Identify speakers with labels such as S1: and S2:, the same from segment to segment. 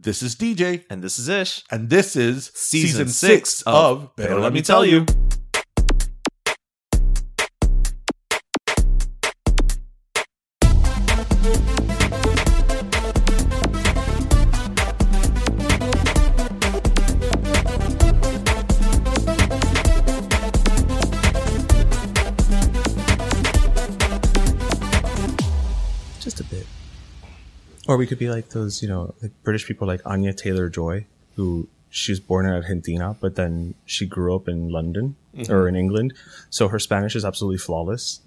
S1: This is DJ,
S2: And this is Ish.
S1: and this is
S2: Season
S1: season,
S2: six
S1: six
S2: of
S1: Pero Let Me Tell You.
S2: Just Or we could be like those, you know, like British people like Anya Taylor Joy, who she was born in Argentina, but then she grew up in London or in England. So her Spanish is absolutely flawless.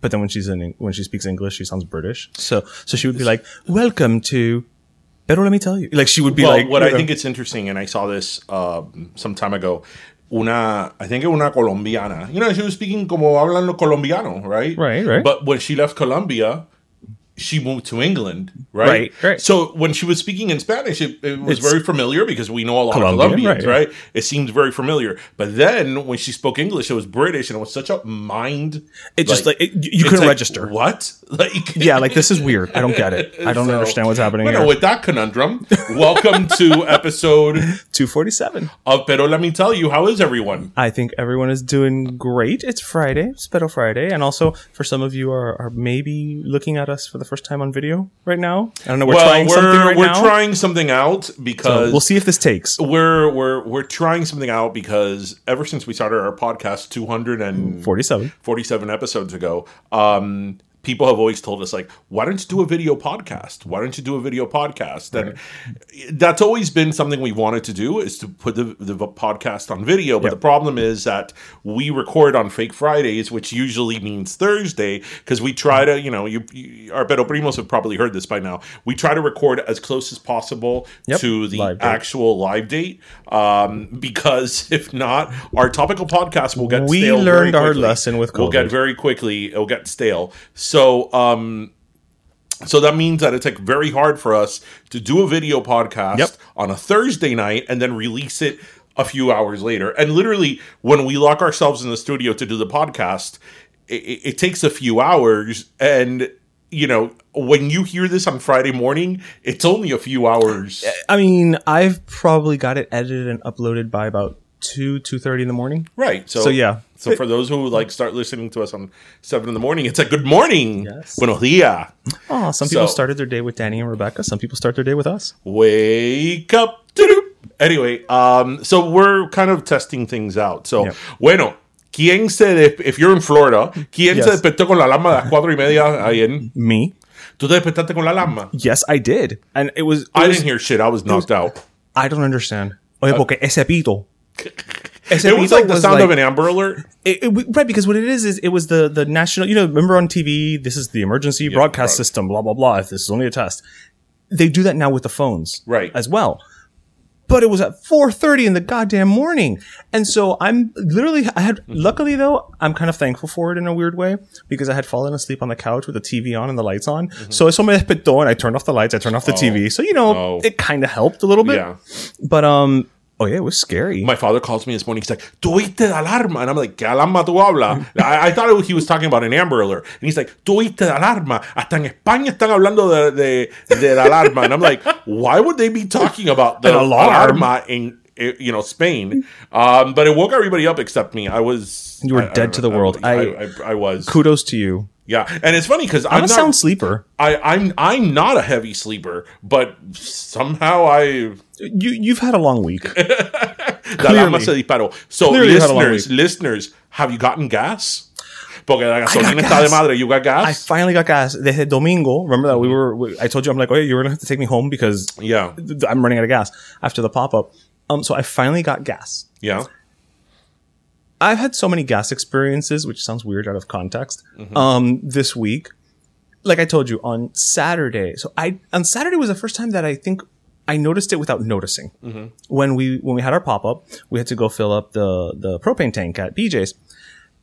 S2: But then when she's in when she speaks English, she sounds British. So so she would be like, "Welcome to." Pero let me tell you, like she would be
S1: well,
S2: like,
S1: what I
S2: know,
S1: think it's interesting, and I saw this uh, some time ago. Una, I think una colombiana. You know, she was speaking como hablando colombiano, right?
S2: Right, right.
S1: But when she left Colombia, she moved to England, right?
S2: Right, right.
S1: So when she was speaking in Spanish, it, it was
S2: It's
S1: very familiar because we know a lot
S2: Colombian,
S1: of Colombians,
S2: right.
S1: right. It seemed very familiar. But then when she spoke English, it was British, and it was such a mind.
S2: It just, like, it- you couldn't
S1: like,
S2: register.
S1: What? Like,
S2: yeah, like this is weird. I don't get it. I don't
S1: So-
S2: understand what's happening
S1: Bueno, with that conundrum, welcome to episode
S2: Two forty seven.
S1: of Pero Let Me Tell You. How is everyone?
S2: I think everyone is doing great. It's Friday, it's Pero Friday, and also for some of you are, are maybe looking at us for the first time on video right now. I don't know. We're
S1: well,
S2: trying
S1: we're
S2: something right
S1: we're
S2: now.
S1: trying something out
S2: So
S1: because
S2: we'll see if this takes.
S1: we're we're we're trying something out because ever since we started our podcast 247
S2: Forty-seven.
S1: episodes ago um people have always told us like why don't you do a video podcast why don't you do a video podcast and that's always been something we wanted to do is to put the, the podcast on video but
S2: Yep.
S1: the problem is that we record on fake fridays which usually means thursday because we try to you know you, you our Pero primos have probably heard this by now we try to record as close as possible
S2: Yep.
S1: to the
S2: Live date.
S1: actual live date um, because if not our topical podcast will get
S2: We
S1: stale
S2: learned
S1: very
S2: our lesson with
S1: We'll get very quickly. It'll get stale. So, um, so that means that it's like very hard for us to do a video podcast
S2: Yep.
S1: on a Thursday night and then release it a few hours later. And literally, when we lock ourselves in the studio to do the podcast, it, it takes a few hours. And you know, when you hear this on Friday morning, it's only a few hours.
S2: I mean, I've probably got it edited and uploaded by about two two thirty in the morning.
S1: Right. So,
S2: So, yeah.
S1: So for those who like start listening to us on seven in the morning, it's a good morning.
S2: Yes.
S1: Buenos dias.
S2: Oh, some people
S1: So-
S2: started their day with Danny and Rebecca. Some people start their day with us.
S1: Wake up. Doo-doo. Anyway, um, so we're kind of testing things out. So,
S2: Yep.
S1: bueno, ¿Quién se des- if you're in Florida, ¿quién
S2: Yes.
S1: se despertó con la alarma a las cuatro y media ahí en?
S2: Me?
S1: ¿Tú te despertaste con la alarma?
S2: Yes, I did. And it was. it
S1: I
S2: was-
S1: didn't hear shit. I was knocked out.
S2: I don't understand. Oye, porque ese pito. Ese
S1: It was like the sound
S2: like-
S1: of an Amber Alert.
S2: It, it- right, because what it is is it was the the national. You know, remember on TV, this is the emergency broadcast
S1: right.
S2: system. Blah blah blah. If this is only a test, they do that now with the phones,
S1: Right.
S2: as well. But it was at four thirty in the goddamn morning, and so I'm literally. I had luckily though, I'm kind of thankful for it in a weird way because I had fallen asleep on the couch with the TV on and the lights on. So eso me despertó, and I turned off the lights. I turned off the TV. So you know,
S1: Oh.
S2: it kind of helped a little bit.
S1: Yeah.
S2: But um, oh yeah, it was scary.
S1: My father calls me this morning. He's like, "¿Tú oíste la alarma?" And I'm like, ¿Qué alarma tú hablas? I, I thought it- he was talking about an Amber Alert. And he's like, ¿Tú oíste la alarma? Hasta en España están hablando de, de, de la alarma. And I'm like, why would they be talking about the
S2: alarm?
S1: alarma in, eh, you know, Spain? Um, but it woke everybody up except me. I was...
S2: You were
S1: I- I
S2: dead
S1: don't
S2: to the world.
S1: I,
S2: I-
S1: I, I was.
S2: Kudos to you.
S1: Yeah. And it's funny because
S2: I'm
S1: I'm
S2: a
S1: not...
S2: sound sleeper.
S1: I, I'm I'm not a heavy sleeper, but somehow I
S2: You you've had a long week.
S1: La alarma se disparó. So,
S2: Clearly you had a long
S1: listeners, listeners, have you gotten gas? Porque la gasolina está de madre. You got gas?
S2: I finally got gas. They Desde domingo, remember that we were. we- I told you I'm like, oh, yeah, you're gonna have to take me home because
S1: yeah,
S2: I'm running out of gas after the pop up. Um, so I finally got gas.
S1: yeah.
S2: I've had so many gas experiences, which sounds weird out of context. Um, this week, like I told you on Saturday. So I on Saturday was the first time that I think I noticed it without noticing. When we when we had our pop up, we had to go fill up the the propane tank at BJ's.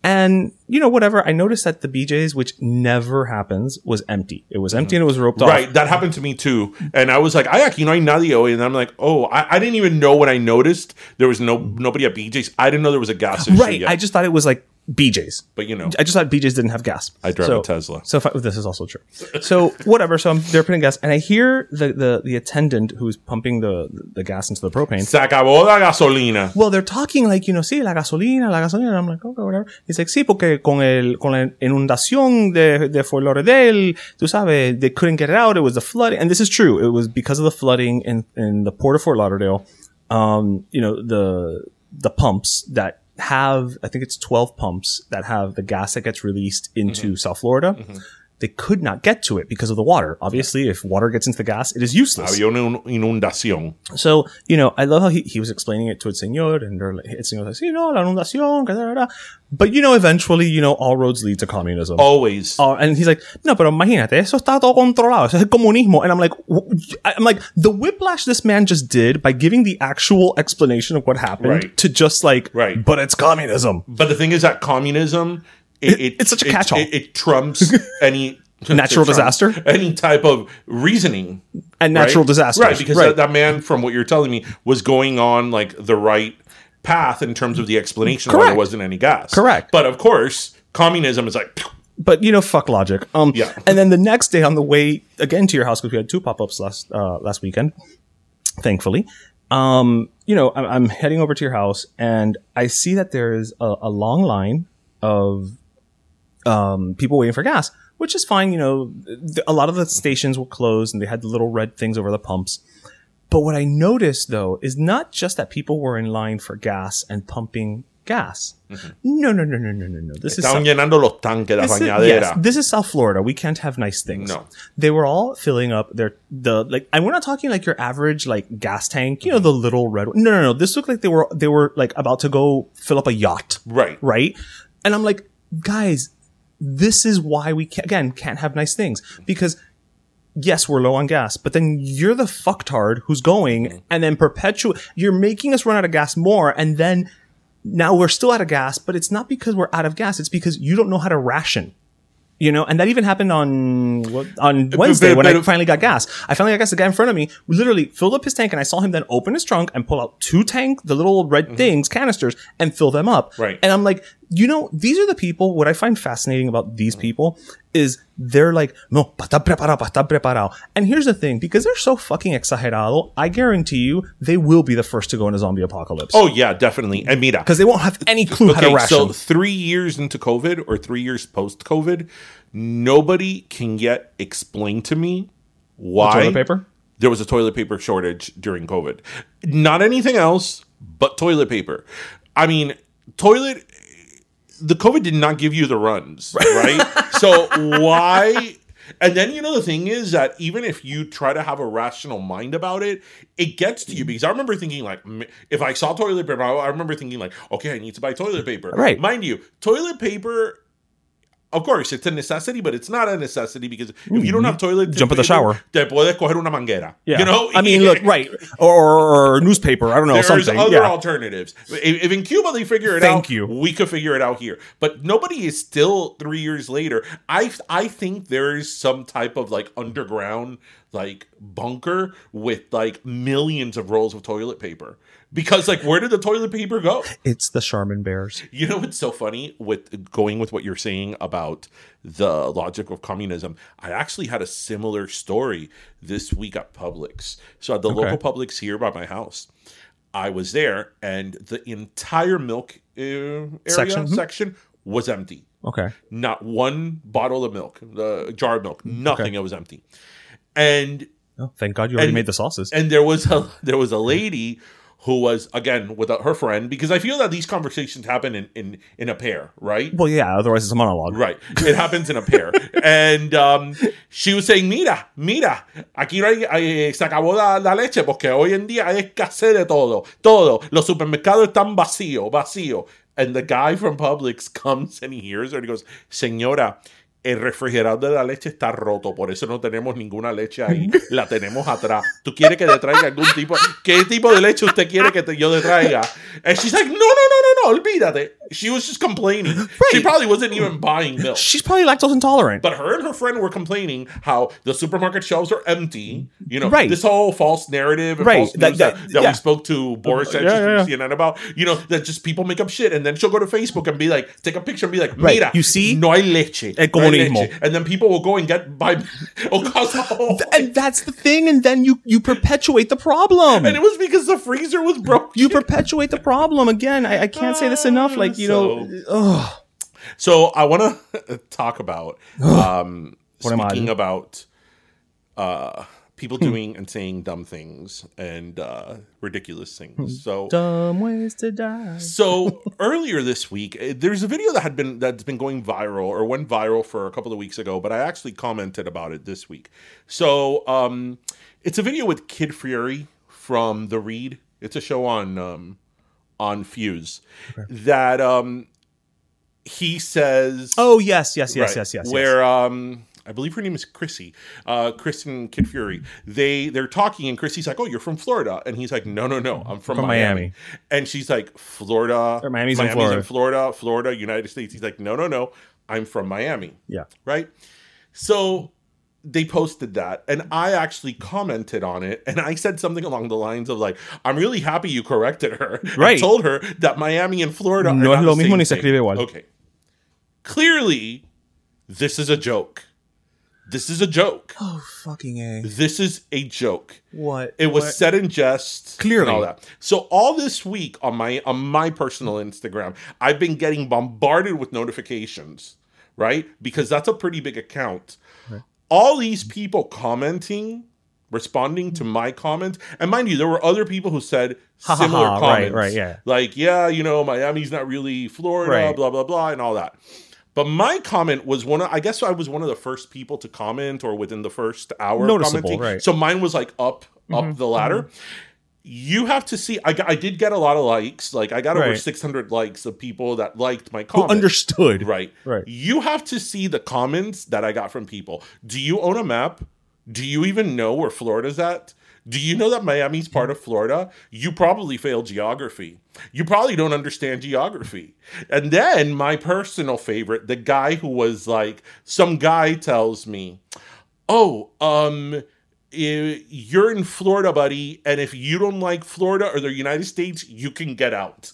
S2: And you know, whatever. I noticed that the BJ's, which never happens, was empty. It was empty and it was roped off.
S1: Right, that happened to me too. And I was like, aquí no hay nadie hoy. And I'm like, oh, I, I didn't even know when I noticed there was no nobody at BJ's. I didn't know there was a gas issue
S2: Right.
S1: yet.
S2: I just thought it was like BJ's.
S1: but you know,
S2: I just thought BJ's didn't have gas.
S1: I drive
S2: so,
S1: a Tesla.
S2: So I, this is also true. So whatever. So I'm they're putting gas, and I hear the the, the attendant who's pumping the the gas into the propane.
S1: se acabó la gasolina.
S2: Well, they're talking like, you know, sí, la gasolina, la gasolina. And I'm like, okay, whatever. He's like, sí, porque con el, con la inundación de, de Fort Lauderdale, tú sabes, they couldn't get it out. It was the flooding. And this is true. It was because of the flooding in, in the port of Fort Lauderdale. Um, you know, the, the pumps that have, I think it's 12 pumps that have the gas that gets released into mm-hmm. South Florida. Mm-hmm. They could not get to it because of the water. Obviously, if water gets into the gas, it is useless.
S1: Había una inundación.
S2: So, you know, I love how he, he was explaining it to el señor and el señor like, sí, no, la inundación, da, da, da." But, you know, eventually, you know, all roads lead to communism.
S1: Always.
S2: Uh, and he's like, no, pero imagínate, eso está todo controlado, eso es el comunismo. And I'm like, I'm like, the whiplash this man just did by giving the actual explanation of what happened
S1: Right.
S2: to just like,
S1: Right.
S2: but it's communism.
S1: But the thing is that communism, it,
S2: It- it's such a catch-all.
S1: It, it trumps any
S2: Natural disaster?
S1: any type of reasoning,
S2: And natural
S1: right?
S2: disasters.
S1: right? Because
S2: Right.
S1: That, that man, from what you're telling me, was going on like the right path in terms of the explanation why there wasn't any gas.
S2: Correct.
S1: But of course, communism is like
S2: But you know, fuck logic. Um,
S1: Yeah.
S2: And then the next day on the way again to your house because we had two pop ups last uh, last weekend, thankfully. Um, you know, I'm, I'm heading over to your house and I see that there is a, a long line of um, people waiting for gas, which is fine. You know, a lot of the stations were closed and they had the little red things over the pumps. But what I noticed though is not just that people were in line for gas and pumping gas. No, no, no, no, no, no, no. This is
S1: estaban llenando los tanques,
S2: this is, yes, this is South Florida. We can't have nice things.
S1: No.
S2: They were all filling up their the like and we're not talking like your average like gas tank, you know, the little red one. No, no, no. This looked like they were they were like about to go fill up a yacht.
S1: Right.
S2: Right? And I'm like, guys, this is why we can, again can't have nice things. Because yes, we're low on gas, but then you're the fucktard who's going and then perpetuate you're making us run out of gas more and then now we're still out of gas, but it's not because we're out of gas. It's because you don't know how to ration. You know, and that even happened on on Wednesday when I finally got gas. I finally got gas. The guy in front of me literally filled up his tank, and I saw him then open his trunk and pull out two tank, the little red things, canisters, and fill them up.
S1: Mm-hmm. Right.
S2: And I'm like, you know, these are the people. What I find fascinating about these mm-hmm. people is they're like, no, pa estar preparado, pa estar preparado. And here's the thing, because they're so fucking exagerado, I guarantee you they will be the first to go in a zombie apocalypse.
S1: Oh yeah, definitely. And mira,
S2: because they won't have any clue how to
S1: okay,
S2: ration.
S1: so three years into COVID or three years post COVID, nobody can yet explain to me why
S2: toilet paper?
S1: there was a toilet paper shortage during COVID. Not anything else, but toilet paper. I mean, toilet. The COVID did not give you the runs, right? so why? And then you know the thing is that even if you try to have a rational mind about it, it gets to you because I remember thinking like, if I saw toilet paper, I remember thinking like, okay, I need to buy toilet paper.
S2: Right.
S1: Mind you, toilet paper. Of course, it's a necessity, but it's not a necessity because if you don't mm-hmm. have toilet
S2: Jump in the shower.
S1: te puedes coger una manguera.
S2: Yeah.
S1: You know,
S2: I mean, look, right, or, or, newspaper. I don't know
S1: there's
S2: something.
S1: other
S2: yeah.
S1: alternatives. If, if in Cuba they figure it
S2: Thank
S1: out,
S2: you.
S1: we could figure it out here. But nobody is still three years later. I I think there is some type of like underground like bunker with like millions of rolls of toilet paper. Because like where did the toilet paper go?
S2: It's the Charmin Bears.
S1: You know what's so funny with going with what you're saying about the logic of communism? I actually had a similar story this week at Publix. So at the
S2: Okay.
S1: local Publix here by my house, I was there, and the entire milk uh, area
S2: Section?
S1: section,
S2: Mhm.
S1: was empty.
S2: Okay.
S1: Not one bottle of milk, the jar of milk, nothing. It was empty. And
S2: Oh, thank God you already
S1: And-
S2: made the sauces.
S1: and there was a there was a lady who was again with her friend because I feel that these conversations happen in in in a pair, right?
S2: well, yeah. Otherwise, it's a monologue.
S1: Right. It happens in a pair. And um, she was saying, mira, mira, aquí hay- se acabó la, la leche porque hoy en día hay escasez de todo, todo. Los supermercados están vacíos, vacíos. And the guy from Publix comes and he hears her and he goes, señora, el refrigerador de la leche está roto, por eso no tenemos ninguna leche ahí, la tenemos atrás. ¿Tú quieres que te traiga algún tipo? ¿Qué tipo de leche usted quiere que te, yo te traiga? And she's like, no, no, no, no, no, olvídate. She was just complaining. She probably wasn't even buying milk.
S2: She's probably lactose intolerant.
S1: But her and her friend were complaining how the supermarket shelves are empty. You know,
S2: Right.
S1: this whole false narrative and
S2: Right.
S1: false
S2: That-
S1: news that,
S2: that-
S1: that
S2: yeah.
S1: we spoke to Boris
S2: Yeah, yeah,
S1: from CNN about. You know, that just people make up shit. And then she'll go to Facebook and be like, take a picture and be like,
S2: Right.
S1: mira,
S2: You see?
S1: no hay leche.
S2: El
S1: no hay
S2: comunismo.
S1: leche." And then people will go and get, oh.
S2: and that's the thing. And then you you perpetuate the problem.
S1: And it was because the freezer was broken.
S2: you perpetuate the problem again. I, I can't say this enough. Like you know, ugh.
S1: So I want to talk about um,
S2: What am I
S1: speaking about uh, people
S2: Hmm.
S1: doing and saying dumb things and uh, ridiculous things. So.
S2: dumb ways to die.
S1: So earlier this week, eh, there's a video that had been that's been going viral or went viral for a couple of weeks ago, but I actually commented about it this week. So um, it's a video with Kid Fury from The Read. It's a show on um, on Fuse that um, he says.
S2: Oh yes, yes, yes,
S1: Right.
S2: yes, yes.
S1: Where um I believe her name is Crissle, uh, Kristen Kid Fury. They they're talking, and Crissle's like, "Oh, you're from Florida," and he's like, "No, no, no, I'm from,
S2: From
S1: Miami.
S2: Miami.
S1: And she's like, "Florida,
S2: Or Miami's in Florida.
S1: Florida, Florida, United States." He's like, "No, no, no, I'm from Miami."
S2: yeah.
S1: right? So they posted that, and I actually commented on it, and I said something along the lines of like, "I'm really happy you corrected her." I
S2: Right.
S1: told her that Miami and Florida
S2: No
S1: are
S2: es lo
S1: the
S2: mismo
S1: same
S2: ni se escribe igual.
S1: Okay, clearly, this is a joke. This is a joke.
S2: Oh fucking a.
S1: This is a joke.
S2: What?
S1: It was
S2: What?
S1: said in jest,
S2: Clearly.
S1: and all that. So all this week on my on my personal Instagram, I've been getting bombarded with notifications, right? Because that's a pretty big account. All these people commenting, responding to my comment, and mind you, there were other people who said similar
S2: ha, right,
S1: comments,
S2: right, yeah.
S1: like yeah, you know, Miami's not really Florida,
S2: Right.
S1: blah blah blah, and all that. But my comment was one of, I guess I was one of the first people to comment or within the first hour
S2: Noticeable,
S1: commenting.
S2: right.
S1: So mine was like up, up
S2: Mm-hmm,
S1: the ladder. You have to see, I, got- I did get a lot of likes. Like I got over 600 likes of people that liked my comment.
S2: Who
S1: comment.
S2: understood?
S1: Right.
S2: Right.
S1: You have to see the comments that I got from people. Do you own a map? Do you even know where Florida's at? Do you know that Miami's part of Florida? You probably failed geography. You probably don't understand geography. And then my personal favorite, the guy who was like, some guy tells me, "Oh, um, you're in Florida, buddy, and if you don't like Florida or the United States, you can get out.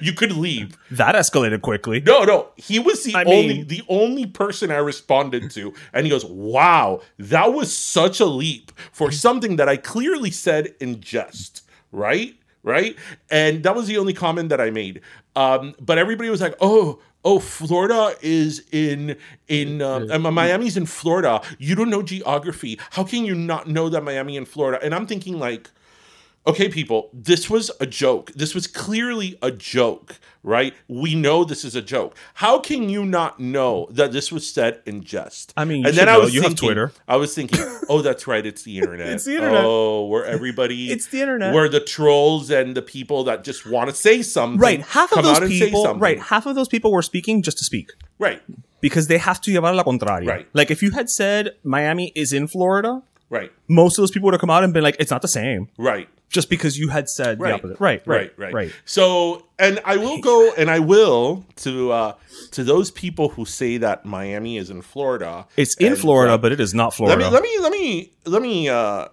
S1: You could leave."
S2: That escalated quickly.
S1: No, no, he was the
S2: I
S1: only
S2: mean-
S1: the only person I responded to, and he goes, "Wow, that was such a leap for something that I clearly said in jest." Right, right, and that was the only comment that I made. Um, but everybody was like, "Oh." Oh, Florida is in in um, uh, Miami's in Florida. You don't know geography. How can you not know that Miami and Florida? And I'm thinking like, okay, people, this was a joke. This was clearly a joke, right? We know this is a joke. How can you not know that this was said in jest?
S2: I mean, you should know. You have Twitter.
S1: I was thinking, oh, that's right, it's the internet.
S2: It's the internet.
S1: Oh, where everybody,
S2: It's the internet.
S1: where the trolls and the people that just want to say something,
S2: Right. Half of those people, right. Half of those people were speaking just to speak
S1: right,
S2: because they have to llevar la contraria.
S1: Right.
S2: Like if you had said Miami is in Florida,
S1: right,
S2: most of those people would have come out and been like, it's not the same.
S1: right.
S2: Just because you had said the
S1: Right.
S2: opposite. Right. Right.
S1: right, right,
S2: Right.
S1: So, and I will go, and I will to uh to those people who say that Miami is in Florida.
S2: It's in
S1: and,
S2: Florida,
S1: uh,
S2: but it is not
S1: let
S2: Florida.
S1: me let me let me let me uh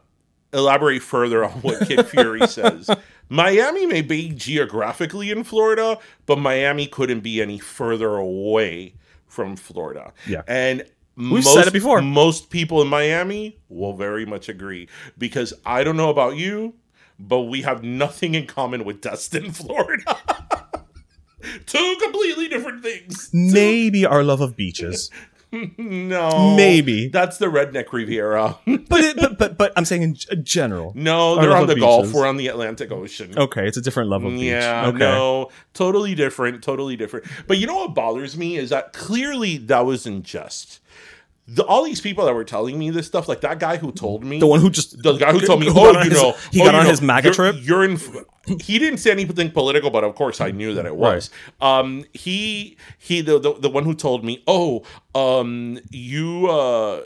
S1: elaborate further on what Kid Fury says. Miami may be geographically in Florida, but Miami couldn't be any further away from Florida.
S2: Yeah.
S1: and.
S2: We've
S1: most,
S2: said it before.
S1: Most people in Miami will very much agree because I don't know about you, but we have nothing in common with Destin, Florida. Two completely different things.
S2: Maybe our love of beaches.
S1: No,
S2: Maybe.
S1: that's the redneck Riviera.
S2: but, it, but but but I'm saying in uh, general.
S1: no, they're on the Gulf. We're on the Atlantic Ocean.
S2: Okay, it's a different love of beach.
S1: Yeah,
S2: okay.
S1: no, totally different, totally different. But you know what bothers me is that clearly that was in jest. The, all these people that were telling me this stuff, like that guy who told me,
S2: The one who just
S1: the guy who told me,
S2: who
S1: oh, you
S2: his-
S1: know,
S2: he
S1: oh,
S2: got on
S1: know,
S2: his MAGA
S1: you're-
S2: trip.
S1: You're in. He didn't say anything political, but of course I knew that it was. Um, he he the, the the one who told me, oh, um, you uh,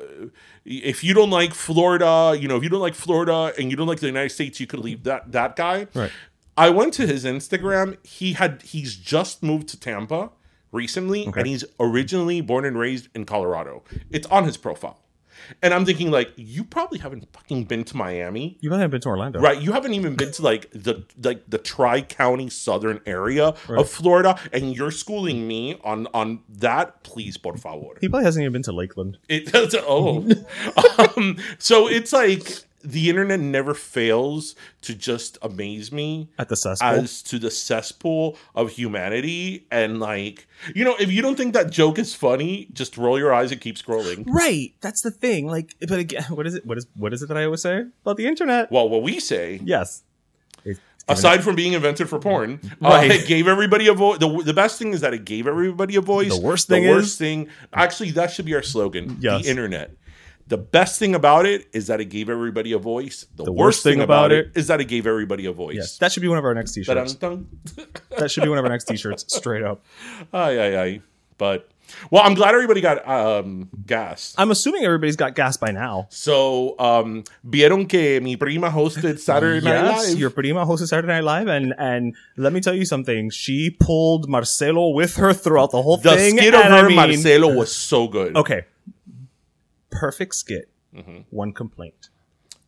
S1: if you don't like Florida, you know, if you don't like Florida and you don't like the United States, you could leave that that guy.
S2: Right.
S1: I went to his Instagram. He had he's just moved to Tampa recently, and he's originally born and raised in Colorado. It's on his profile. And I'm thinking, like, you probably haven't fucking been to Miami.
S2: You haven't been to Orlando,
S1: Right, you haven't even been to like the like the tri county southern area of Florida, and you're schooling me on on that. Please, por favor.
S2: He probably hasn't even been to Lakeland.
S1: It oh, um, so it's like the internet never fails to just amaze me
S2: At the cesspool?
S1: as to the cesspool of humanity, and like you know, if you don't think that joke is funny, just roll your eyes and keep scrolling.
S2: Right. That's the thing. Like, but again, what is it? What is what is it that I always say about the internet?
S1: Well, what we say
S2: Yes.
S1: Aside from being invented for porn, uh, it gave everybody a voice. The, the best thing is that it gave everybody a voice.
S2: The worst thing
S1: the worst
S2: is-
S1: thing, actually, that should be our slogan.
S2: Yes.
S1: The internet. The best thing about it is that it gave everybody a voice. The, worst, thing, about it is that it gave everybody a voice.
S2: yes. That should be one of our next t-shirts. That should be one of our next t-shirts. Straight up.
S1: Ay, ay, ay. But well, I'm glad everybody got um, gas.
S2: I'm assuming everybody's got gas by now.
S1: So, um, vieron que mi prima hosted Saturday Night Live.
S2: your prima hosted Saturday Night Live, and and let me tell you something. She pulled Marcelo with her throughout the whole
S1: the
S2: thing.
S1: skit of
S2: and I
S1: her
S2: mean-
S1: Marcelo was so good.
S2: Okay, perfect skit.
S1: Mm-hmm.
S2: One complaint.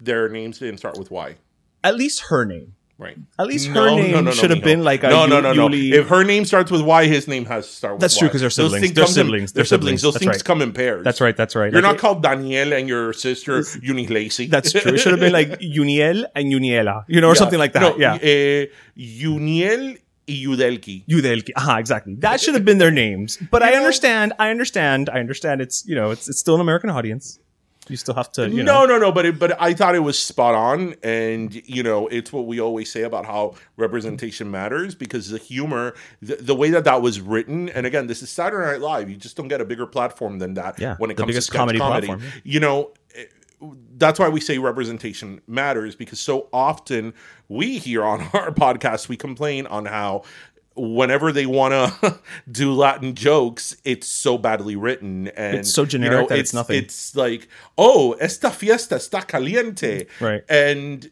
S1: Their names didn't start with Y.
S2: At least her name.
S1: Right.
S2: At least her name should have been like a
S1: no, no, no, no.
S2: Yuli-
S1: If her name starts with Y, his name has to start with
S2: That's true, 'cause they're siblings. They're
S1: come in-
S2: siblings.
S1: They're siblings.
S2: siblings.
S1: Those
S2: That's
S1: things
S2: right.
S1: come in pairs.
S2: That's right. That's right.
S1: You're
S2: Like
S1: not called Danielle and your sister Unilacy.
S2: That's true. It should have been like Uniel and Uniela, you know, or something like that.
S1: No,
S2: yeah.
S1: eh, Uniel Yudelki.
S2: Yudelki. Aha, exactly. That should have been their names. But I understand. I understand. I understand. It's you know, it's it's still an American audience. You still have to, you
S1: no,
S2: know.
S1: no, no, but it, but I thought it was spot on, and you know, it's what we always say about how representation matters because the humor, the, the way that that was written, and again, this is Saturday Night Live. You just don't get a bigger platform than that
S2: Yeah,
S1: when it
S2: the
S1: comes
S2: biggest
S1: to sketch
S2: comedy
S1: comedy.
S2: platform.
S1: You know. That's why we say representation matters because so often we here on our podcast we complain on how whenever they want to do Latin jokes, it's so badly written and
S2: It's so
S1: you
S2: generic that it's nothing.
S1: It's like, oh, esta fiesta está caliente,
S2: Right.
S1: And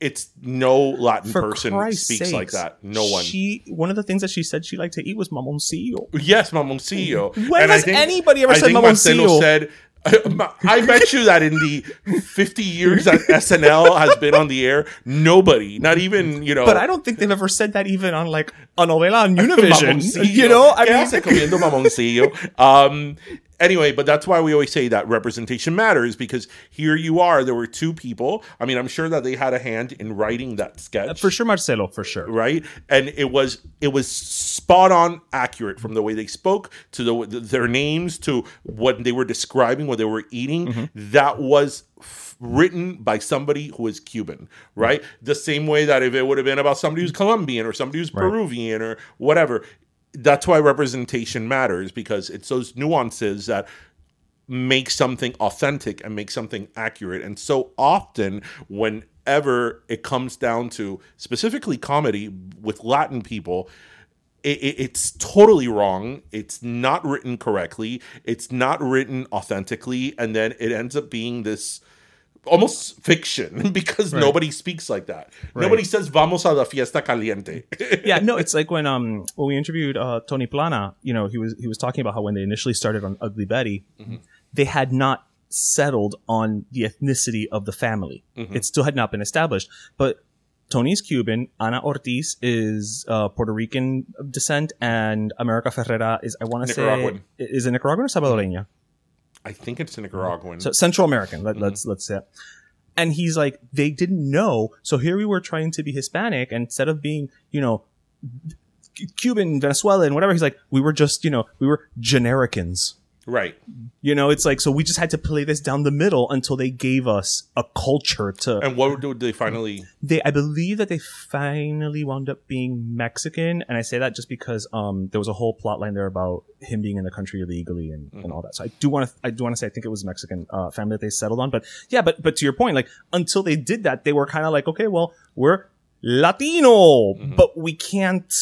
S1: it's no Latin
S2: For
S1: person
S2: Christ's
S1: speaks like that. No one.
S2: She one of the things that she said she liked to eat was mamoncillo.
S1: Yes, mamoncillo.
S2: When
S1: And
S2: has anybody ever
S1: I
S2: said
S1: think Marcelo said. I bet you that in the 50 years that SNL has been on the air, nobody, not even you know,
S2: But I don't think they've ever said that even on like a novela on Univision. You know, I
S1: ¿Qué
S2: mean,
S1: mamoncillo? Um, anyway, but that's why we always say that representation matters because here you are. There were two people. I mean, I'm sure that they had a hand in writing that sketch uh,
S2: For sure, Marcelo, for sure.
S1: right and it was it was spot on accurate from the way they spoke to the their names to what they were describing what they were eating mm-hmm. that was written by somebody who is cuban right the same way that if it would have been about somebody who's colombian or somebody who's peruvian or whatever that's why representation matters because it's those nuances that make something authentic and make something accurate. And so often, whenever it comes down to specifically comedy with Latin people, it, it- it's totally wrong. It's not written correctly. It's not written authentically. And then it ends up being this almost fiction because nobody speaks like that. Nobody says, vamos a la fiesta caliente.
S2: yeah, no, it's like when um when we interviewed uh, Tony Plana, you know, he was he was talking about how when they initially started on Ugly Betty, they had not settled on the ethnicity of the family. It still had not been established, but Tony's Cuban, Ana Ortiz is uh, Puerto Rican descent, and America Ferrera is I want to say
S1: Nicaraguan.
S2: is it Nicaraguan or Salvadoreña?
S1: I think it's mm-hmm. Nicaraguan.
S2: So Central American. Let, Let's mm-hmm. let's say. And he's like, they didn't know. So here we were trying to be Hispanic, and instead of being, you know, Cuban, Venezuelan, whatever, he's like, we were just, you know, we were genericans.
S1: Right.
S2: You know, it's like so we just had to play this down the middle until they gave us a culture to.
S1: And what did they finally?
S2: they, I believe that they finally wound up being Mexican, and I say that just because um there was a whole plot line there about him being in the country illegally and, and all that. So I do want to I do want to say I think it was Mexican uh, family that they settled on, but yeah, but but to your point, like until they did that, they were kind of like, okay, well, we're Latino, but we can't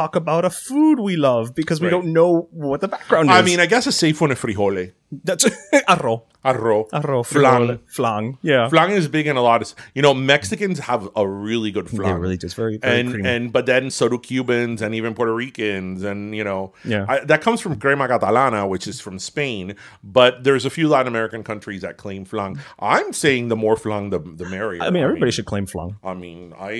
S2: talk about a food we love because we
S1: Right.
S2: don't know what the background is.
S1: I mean, I guess a safe one is frijole.
S2: that's arroz,
S1: Arroz.
S2: arroz,
S1: Flan.
S2: flan, yeah.
S1: Flan is big in a lot of you know Mexicans have a really good flan.
S2: They really just very, very
S1: and
S2: creamy.
S1: and but then so do Cubans and even Puerto Ricans and you know
S2: Yeah.
S1: I, that comes from crema catalana which is from Spain but there's a few Latin American countries that claim flan I'm saying the more flan the the merrier
S2: I mean, everybody should claim flan.
S1: I mean I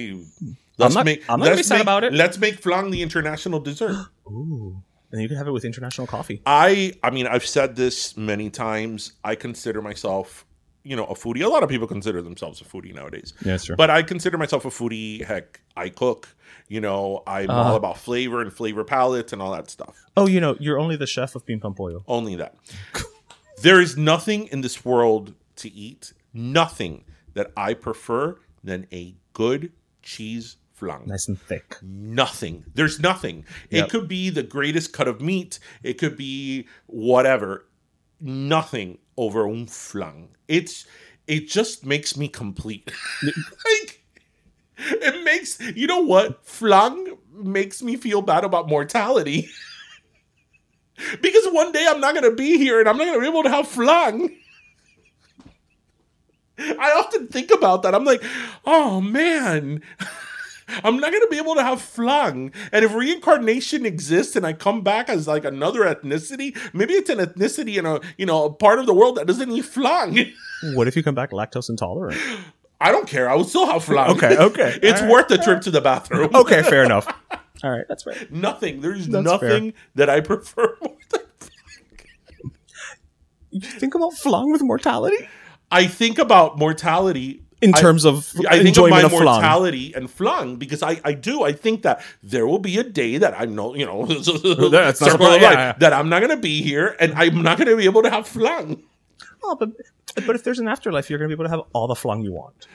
S1: let's
S2: not-
S1: make
S2: I'm not gonna be
S1: let's
S2: sad
S1: make,
S2: about it.
S1: let's make flan the international dessert
S2: Ooh. And you can have it with international coffee.
S1: I I mean I've said this many times. I consider myself, you know, a foodie. A lot of people consider themselves a foodie nowadays.
S2: Yeah, that's true.
S1: But I consider myself a foodie. Heck, I cook. You know, I'm
S2: Uh-huh.
S1: all about flavor and flavor palettes and all that stuff.
S2: Oh, you know, you're only the chef of Pim Pam Pollo.
S1: Only that. there is nothing in this world to eat, nothing that I prefer than a good cheese flan
S2: Nice and thick.
S1: nothing. There's nothing.
S2: Yep.
S1: It could be the greatest cut of meat. It could be whatever. Nothing over un flan. It's it just makes me complete. like it makes you know what flan makes me feel bad about mortality. because one day I'm not gonna be here and I'm not gonna be able to have flan. I often think about that. I'm like, oh man, I'm not gonna be able to have flan. And if reincarnation exists and I come back as like another ethnicity, maybe it's an ethnicity in a you know a part of the world that doesn't eat flan.
S2: What if you come back lactose intolerant?
S1: I don't care. I will still have flan.
S2: Okay, okay.
S1: it's
S2: All right.
S1: worth the trip to the bathroom.
S2: Okay, fair enough. All right, that's right.
S1: Nothing. There's
S2: That's
S1: nothing that I prefer more than
S2: You think about flan with mortality
S1: I think about mortality
S2: in
S1: I-
S2: terms of
S1: I think of my
S2: of, flan.
S1: mortality and flan because I, I do I think that there will be a day that I'm no you know
S2: That's not
S1: circle
S2: the
S1: of
S2: point,
S1: life,
S2: yeah, yeah.
S1: that I'm not gonna be here and I'm not gonna be able to have flan.
S2: Oh, but but if there's an afterlife, you're gonna be able to have all the flan you want.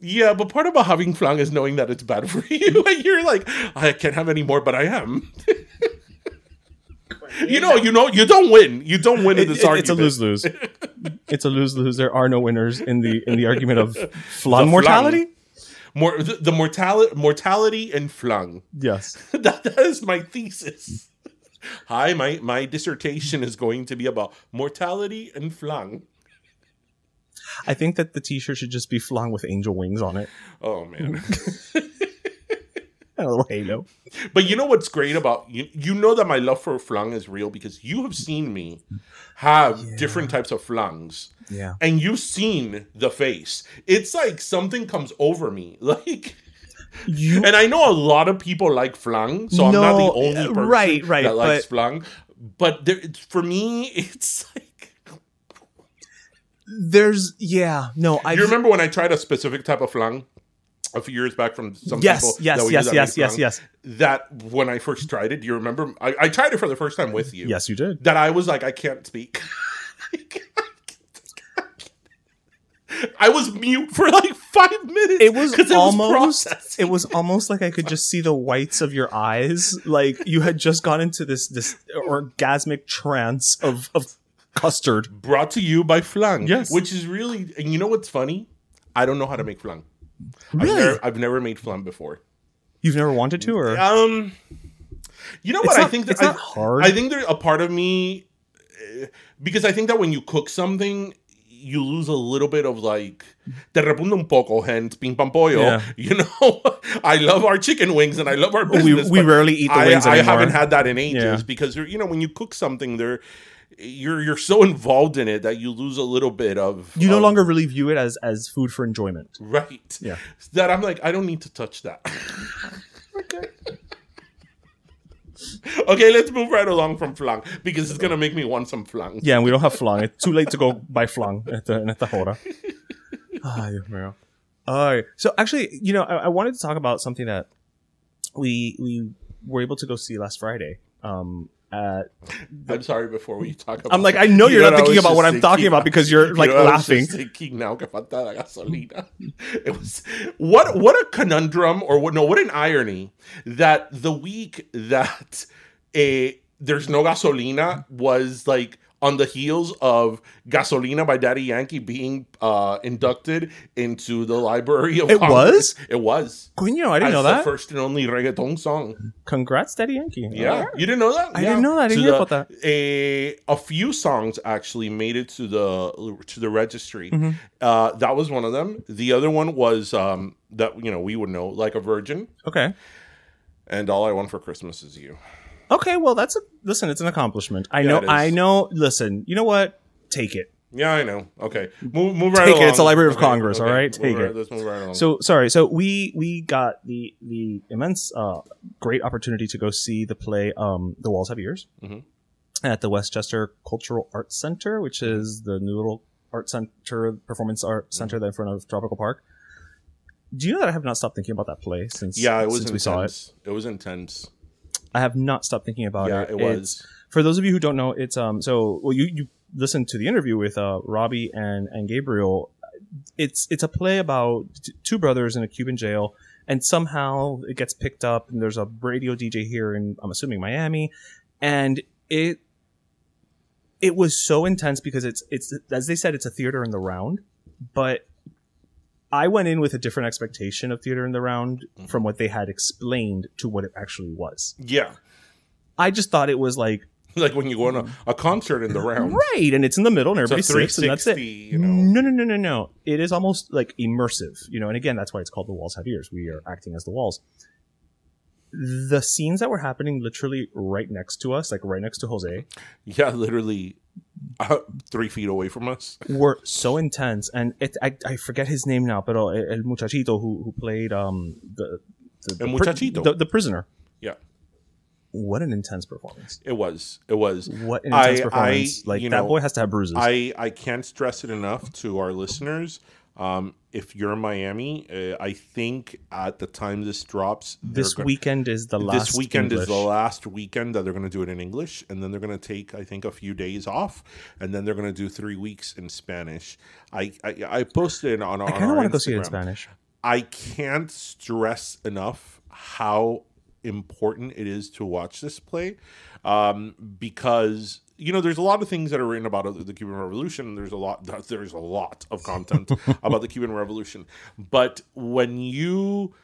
S1: Yeah, but part about having flan is knowing that it's bad for you. and you're like, I can't have any more, but I am. you know, you know, you don't win. You don't win in this
S2: it-
S1: argument.
S2: it's a lose lose. it's a lose lose. There are no winners in the in the argument of flan. mortality.
S1: More the, the mortality, mortality, and flan.
S2: Yes.
S1: that, that is my thesis. Hi, my my dissertation is going to be about mortality and flan.
S2: I think that the T-shirt should just be flan with angel wings on it
S1: Oh man.
S2: a little halo.
S1: but you know what's great about you you know that my love for flan is real because you have seen me have different types of flans.
S2: Yeah.
S1: And you've seen the face. It's like something comes over me. Like
S2: You
S1: and I know a lot of people like flan, so I'm not the only person
S2: right, right,
S1: that likes
S2: but-
S1: flan. but there, it's, for me, it's like
S2: There's yeah, no, I
S1: you remember when I tried a specific type of flan a few years back from some
S2: Yes,
S1: people.
S2: yes,
S1: that we
S2: yes,
S1: that
S2: yes,
S1: make
S2: yes, yes.
S1: That when I first tried it, do you remember? I, I tried it for the first time with you.
S2: Yes, you did.
S1: That I was like, I can't speak. I was mute for like five minutes.
S2: It was
S1: 'cause
S2: almost
S1: processing.
S2: it was almost like I could just see the whites of your eyes. Like you had just gone into this this orgasmic trance of of custard.
S1: brought to you by Flan.
S2: Yes.
S1: Which is really, and you know what's funny? I don't know how to make flan.
S2: Really?
S1: I've never, I've never made flan before.
S2: You've never wanted to, or
S1: Um, you know what?
S2: It's
S1: I think that
S2: it's
S1: I,
S2: not hard.
S1: I think there's a part of me uh, because I think that when you cook something, you lose a little bit of like te repunta un poco, hence Pim Pam Pollo.
S2: Yeah.
S1: You know, I love our chicken wings and I love our
S2: we
S1: business.
S2: we
S1: but
S2: rarely eat the
S1: I,
S2: wings
S1: I
S2: anymore.
S1: haven't had that in ages
S2: Yeah.
S1: because you know when you cook something, there you're you're so involved in it that you lose a little bit of
S2: you no
S1: of-
S2: longer really view it as as food for enjoyment.
S1: right.
S2: Yeah.
S1: that I'm like I don't need to touch that. okay, okay let's move right along from flan because it's gonna make me want some flan.
S2: Yeah, and we don't have flan. It's too late to go buy flan at the at the hora. Ay. All right. So actually, you know, I, I wanted to talk about something that we we were able to go see last Friday. Um, Uh, at
S1: I'm sorry. Before we talk, about
S2: I'm like, I know
S1: You
S2: you're not thinking about what I'm talking about because you're
S1: you
S2: like
S1: know,
S2: laughing.
S1: thinking now que falta la gasolina. It was what what a conundrum or what no what an irony that the week that a there's no gasolina was like on the heels of Gasolina by Daddy Yankee being uh, inducted into the Library of
S2: It
S1: Congress. It was.
S2: Coño, I didn't
S1: As
S2: know
S1: the
S2: that.
S1: first and only reggaeton song.
S2: Congrats, Daddy Yankee.
S1: Yeah, you didn't know that?
S2: I
S1: Yeah.
S2: didn't know that. I didn't
S1: To
S2: hear about that.
S1: A a few songs actually made it to the to the registry.
S2: Mm-hmm.
S1: Uh, that was one of them. The other one was um, that you know we would know, like a virgin,
S2: Okay.
S1: and all I want for Christmas is you.
S2: Okay. Well, that's a listen. It's an accomplishment. I know.
S1: it is.
S2: I know. Listen. You know what? Take it.
S1: Yeah, I know. Okay, move move right along.
S2: Take it.
S1: along.
S2: It's a Library of
S1: Okay,
S2: Congress, all right?
S1: Move
S2: Take
S1: right-
S2: it.
S1: Let's move right along.
S2: So sorry. So we we got the the immense uh great opportunity to go see the play um The Walls Have Ears
S1: Mhm.
S2: at the Westchester Cultural Arts Center, which is the new little art center, performance art center there in front of Tropical Park. Do you know that I have not stopped thinking about that play since
S1: yeah, it was
S2: since
S1: intense.
S2: we saw it?
S1: It was intense.
S2: I have not stopped thinking about
S1: Yeah,
S2: it.
S1: it
S2: It's-
S1: was.
S2: for those of you who don't know, it's um. So well, you you listened to the interview with uh Robbie and and Gabriel. It's it's a play about t- two brothers in a Cuban jail, and somehow it gets picked up, and there's a radio DJ here in I'm assuming Miami, and it it was so intense because it's it's as they said it's a theater in the round, but I went in with a different expectation of theater in the round mm-hmm. from what they had explained to what it actually was.
S1: Yeah,
S2: I just thought it was like
S1: like when you go on a, a concert in the round.
S2: right, and it's in the middle, and everybody sits, and that's it.
S1: you know.
S2: No, no, no, no, no. It is almost like immersive, you know. And again, that's why it's called the walls have ears. We are acting as the walls. The scenes that were happening literally right next to us, like right next to Jose,
S1: Yeah, literally uh, three feet away from us.
S2: were so intense. And it, I, I forget his name now, but el el muchachito who who played um the the, the,
S1: muchachito.
S2: the, the prisoner.
S1: Yeah,
S2: What an intense performance!
S1: it was. It was.
S2: What an intense
S1: I-
S2: performance!
S1: I-
S2: like
S1: you
S2: that
S1: know,
S2: boy has to have bruises.
S1: I I can't stress it enough to our listeners. Um, if you're in Miami, uh, I think at the time this drops,
S2: this
S1: gonna-
S2: weekend is the last.
S1: this weekend is the last weekend that they're going to do it in English, and then they're going to take, I think, a few days off, and then they're going to do three weeks in Spanish. I I, I posted on our.
S2: I kind of want to go see it in Spanish.
S1: I can't stress enough how important it is to watch this play um, because you know there's a lot of things that are written about the Cuban Revolution. There's a lot. There's a lot of content about the Cuban Revolution, but when you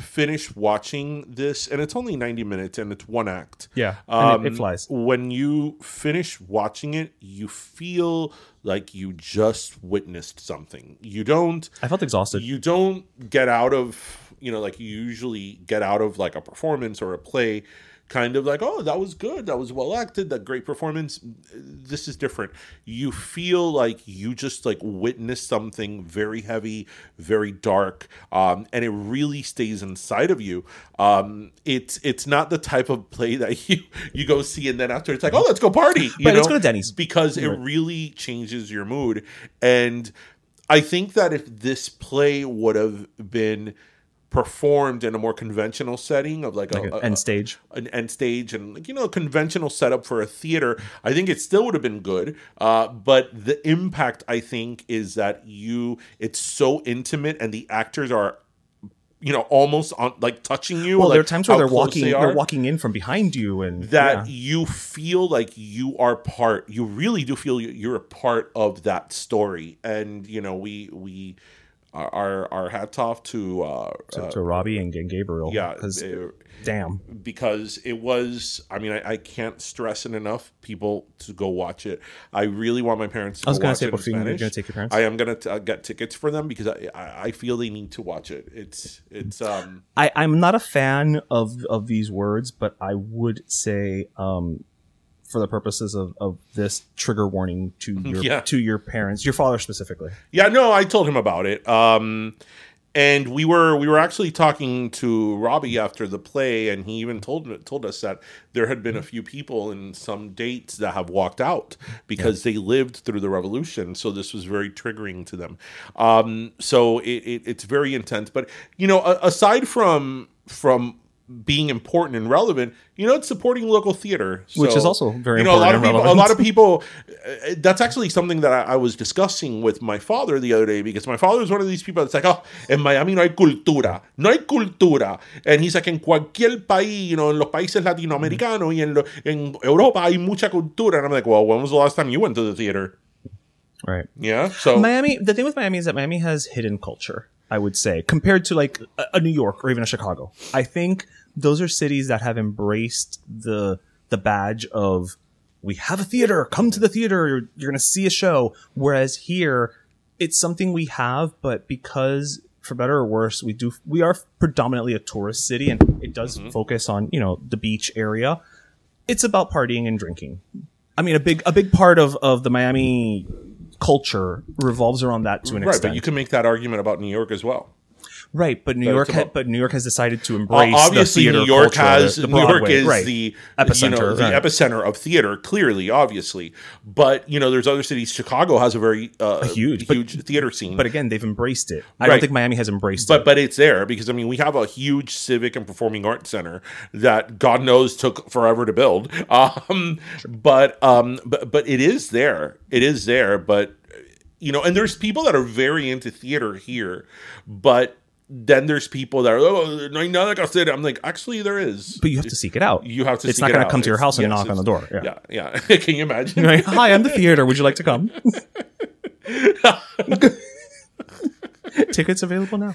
S1: finish watching this, and it's only 90 minutes and it's one act.
S2: Yeah, and it- it
S1: Um,
S2: flies.
S1: When you finish watching it, you feel like you just witnessed something. You don't
S2: I felt exhausted.
S1: you don't get out of you know like you usually get out of like a performance or a play kind of like, oh, that was good, that was well acted, that great performance. This is different. You feel like you just like witnessed something very heavy, very dark, um, and it really stays inside of you. Um, it's it's not the type of play that you you go see and then after it's like, oh, let's go party, you
S2: Right,
S1: know,
S2: let's go to Denny's.
S1: because it really changes your mood and. I think that if this play would have been performed in a more conventional setting of like,
S2: Like
S1: a,
S2: an end stage.
S1: an end stage and like, you know a conventional setup for a theater i think it still would have been good uh, but the impact i think is that you it's so intimate and the actors are you know almost on like touching you
S2: Well,
S1: like
S2: there are times where they're walking.
S1: They are
S2: are walking in from behind you, and
S1: that
S2: yeah.
S1: you feel like you are part you really do feel you're a part of that story and you know we we our our hats off to uh,
S2: to,
S1: uh
S2: to Robbie and, and Gabriel.
S1: yeah
S2: 'cause
S1: uh,
S2: damn,
S1: because it was i mean I, I can't stress it enough people to go watch it i really want my parents to
S2: I was
S1: go
S2: gonna
S1: watch
S2: say, before you- you're
S1: Spanish.
S2: gonna take your parents?
S1: i am gonna t- uh, get tickets for them because I, I i feel they need to watch it it's it's um
S2: I, I'm not a fan of of these words, but I would say, um, for the purposes of, of this trigger warning to your
S1: Yeah.
S2: to your parents, your father specifically.
S1: Yeah, no, I told him about it. Um, and we were we were actually talking to Robbie after the play, and he even told told us that there had been a few people in some dates that have walked out because they lived through the revolution. So this was very triggering to them. Um, so it, it, it's very intense. But you know, aside from from being important and relevant, you know, it's supporting local theater,
S2: Which is also very
S1: you know, a lot of
S2: important and
S1: people. A lot of people. uh, That's actually something that I, I was discussing with my father the other day because my father is one of these people that's like, oh, en Miami no hay cultura, no hay cultura, and he's like, en cualquier país, you know, en los países latinoamericanos y en, lo, en Europa hay mucha cultura, and I'm like, well, when was the last time you went to the theater?
S2: Right.
S1: Yeah, so
S2: Miami. The thing with Miami is that Miami has hidden culture. I would say compared to like a, a New York or even a Chicago. I think those are cities that have embraced the the badge of we have a theater. Come to the theater. You're, you're going to see a show. Whereas here, it's something we have, but because for better or worse, we do we are predominantly a tourist city, and it does mm-hmm. focus on you know the beach area. It's about partying and drinking. I mean, a big a big part of of the Miami culture revolves around that to an
S1: right,
S2: extent.
S1: but you can make that argument about New York as well.
S2: Right, but New
S1: But
S2: York,
S1: it's
S2: ha- but New York has decided to
S1: Uh,
S2: embrace.
S1: obviously,
S2: the theater
S1: New York
S2: culture,
S1: has
S2: the
S1: New York is
S2: right.
S1: the
S2: epicenter,
S1: you know, the epicenter of theater. Clearly, obviously, but you know, there's other cities. Chicago has a very uh,
S2: huge, but-
S1: huge theater scene.
S2: But again, they've embraced it. I
S1: Right.
S2: don't think Miami has embraced
S1: but
S2: it.
S1: but it's there because I mean we have a huge civic and performing arts center that God knows took forever to build. Um, but um, but but it is there. It is there. But you know, and there's people that are very into theater here, but then there's people that are oh no que hacer. I'm like actually there is.
S2: But you have to seek it out.
S1: You have to.
S2: It's
S1: seek
S2: not
S1: it
S2: going to come to your house and
S1: yes,
S2: knock on the door. Yeah.
S1: Yeah, yeah. Can you imagine?
S2: Right. Hi, I'm the theater. Would you like to come? Tickets available now.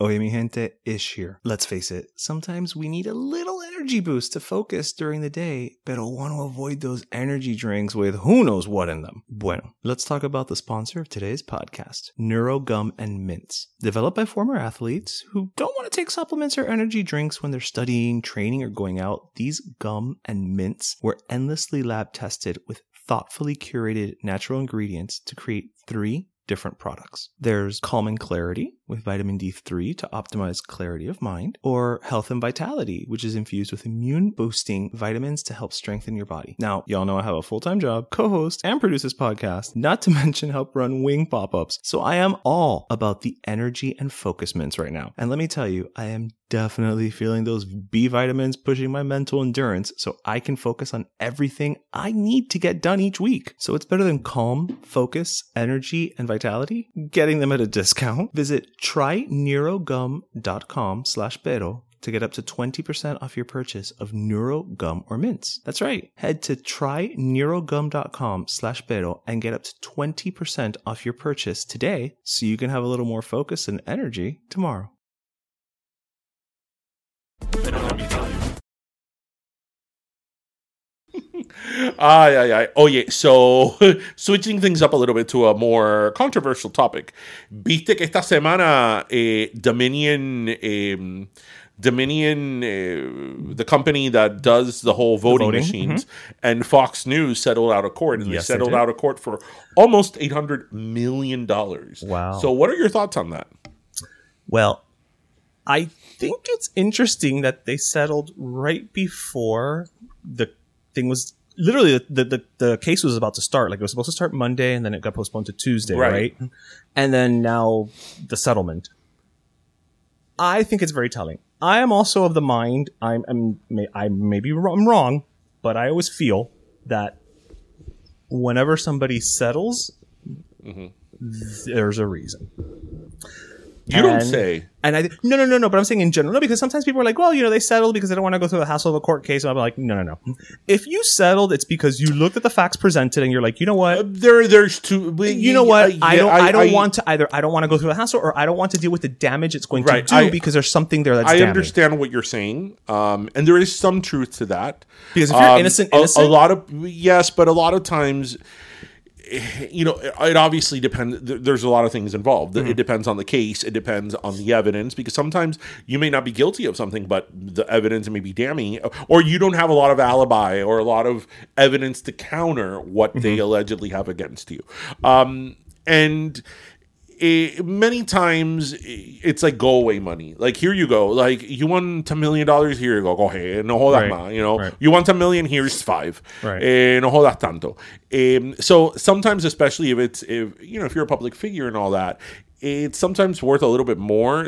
S2: Oye, mi gente, Ish here. Let's face it, sometimes we need a little energy energy boost to focus during the day, but I want to avoid those energy drinks with who knows what in them. Bueno, let's talk about the sponsor of today's podcast, Neurogum and Mints. Developed by former athletes who don't want to take supplements or energy drinks when they're studying, training, or going out, these gum and mints were endlessly lab tested with thoughtfully curated natural ingredients to create three different products. There's Calm and Clarity with vitamin D3 to optimize clarity of mind, or Health and Vitality, which is infused with immune boosting vitamins to help strengthen your body. Now, y'all know I have a full time job, co host, and produce this podcast, not to mention help run wing pop ups. So I am all about the energy and focus mints right now. And let me tell you, I am definitely feeling those B vitamins pushing my mental endurance so I can focus on everything I need to get done each week. So it's better than calm, focus, energy, and vitality. Getting them at a discount. Visit tryneurogum.com slash pero to get up to 20% off your purchase of Neurogum or mints. That's right. Head to tryneurogum.com slash pero and get up to 20% off your purchase today so you can have a little more focus and energy tomorrow.
S1: Ay, ay, ay. Oye, so switching things up a little bit to a more controversial topic. Viste que esta semana eh, Dominion, eh, Dominion, eh, the company that does the whole voting,
S2: voting,
S1: machines, and Fox News settled out of court, and
S2: Yes,
S1: they
S2: they
S1: settled
S2: did.
S1: out of court for almost eight hundred million dollars.
S2: Wow.
S1: So, what are your thoughts on that?
S2: Well, I think it's interesting that they settled right before the thing was literally the, the, the case was about to start. Like it was supposed to start Monday and then it got postponed to Tuesday,
S1: Right.
S2: right? And then now the settlement. I think it's very telling. I am also of the mind, I'm, I'm may, I may be wrong, I'm wrong, but I always feel that whenever somebody settles, mm-hmm. there's a reason.
S1: You don't say.
S2: And I no no no no, but I'm saying in general, no, because sometimes people are like, well, you know, they settled because they don't want to go through the hassle of a court case. And I'm like, no no no. If you settled, it's because you looked at the facts presented and you're like, you know what,
S1: There, there's two.
S2: you know what, I
S1: yeah,
S2: don't I, don't want to either. I don't want to go through the hassle, or I don't want to deal with the damage it's going
S1: Right,
S2: to do
S1: I-
S2: because there's something there that's
S1: I understand what you're saying, um, and there is some truth to that.
S2: Because if you're
S1: Um,
S2: innocent,
S1: a-
S2: innocent?
S1: a, lot of yes, but a lot of times, you know, it, obviously depends. There's a lot of things involved.
S2: Mm-hmm.
S1: It depends on the case. It depends on the evidence. Because sometimes you may not be guilty of something, but the evidence may be damning, or you don't have a lot of alibi or a lot of evidence to counter what they
S2: Mm-hmm.
S1: allegedly have against you. Um, and it, many times it's like go away money. Like here you go. Like you won ten million dollars. Here you go. Go ahead. No hold
S2: Right.
S1: ma. You know
S2: Right.
S1: you want a million. Here's five.
S2: Right.
S1: Eh, no jodas tanto. Um, so sometimes, especially if it's if you know if you're a public figure and all that, it's sometimes worth a little bit more.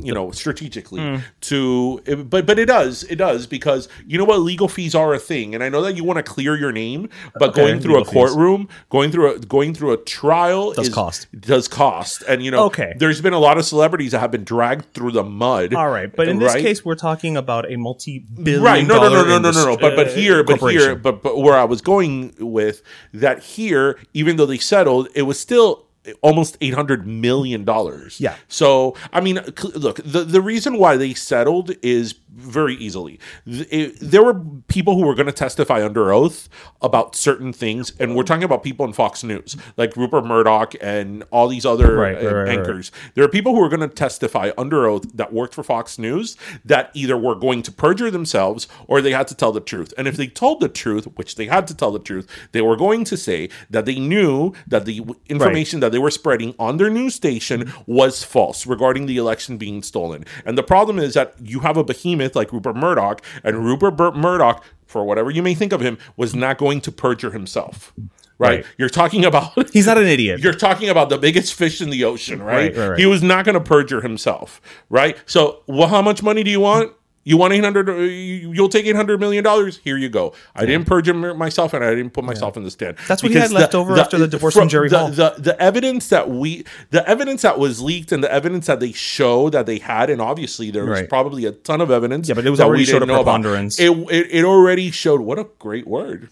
S1: You know, strategically
S2: Hmm.
S1: to, but but it does, it does because you know what, legal fees are a thing, and I know that you want to clear your name, but
S2: Okay,
S1: going through a
S2: legal fees.
S1: courtroom, going through a going through a trial
S2: Does
S1: is-
S2: cost.
S1: does cost, and you know,
S2: Okay.
S1: there's been a lot of celebrities that have been dragged through the mud.
S2: All right, but in this case, we're talking about a multi-billion
S1: right? No, no, no,
S2: dollar
S1: no, no, no, no. But but here, but here, but but where I was going with that here, even though they settled, it was still almost eight hundred million dollars.
S2: Yeah.
S1: So I mean, look, the the reason why they settled is very easily. It- there were people who were going to testify under oath about certain things, and we're talking about people in Fox News, like Rupert Murdoch and all these other
S2: Right,
S1: uh,
S2: right, right, right.
S1: anchors. There are people who are going to testify under oath that worked for Fox News that either were going to perjure themselves or they had to tell the truth. And if they told the truth, which they had to tell the truth, they were going to say that they knew that the information that they were spreading on their news station was false regarding the election being stolen. And the problem is that you have a behemoth like Rupert Murdoch, and Rupert Bur- Murdoch, for whatever you may think of him, was not going to perjure himself. Right?
S2: Right.
S1: You're talking about
S2: He's not an idiot.
S1: you're talking about the biggest fish in the ocean, right?
S2: Right, right, right.
S1: He was not going to perjure himself, right? So, well, how much money do you want? You want 800 uh, you- you'll take 800 million dollars. Here you go. I didn't perjure myself and I didn't put myself in the stand.
S2: That's what he had left over after the divorce from Jerry
S1: the,
S2: Hall.
S1: The, the evidence that we the evidence that was leaked and the evidence that they show that they had and obviously there was
S2: Right.
S1: probably a ton of evidence.
S2: Yeah, but it was already
S1: we
S2: showed a preponderance.
S1: It, it it already showed what a great word.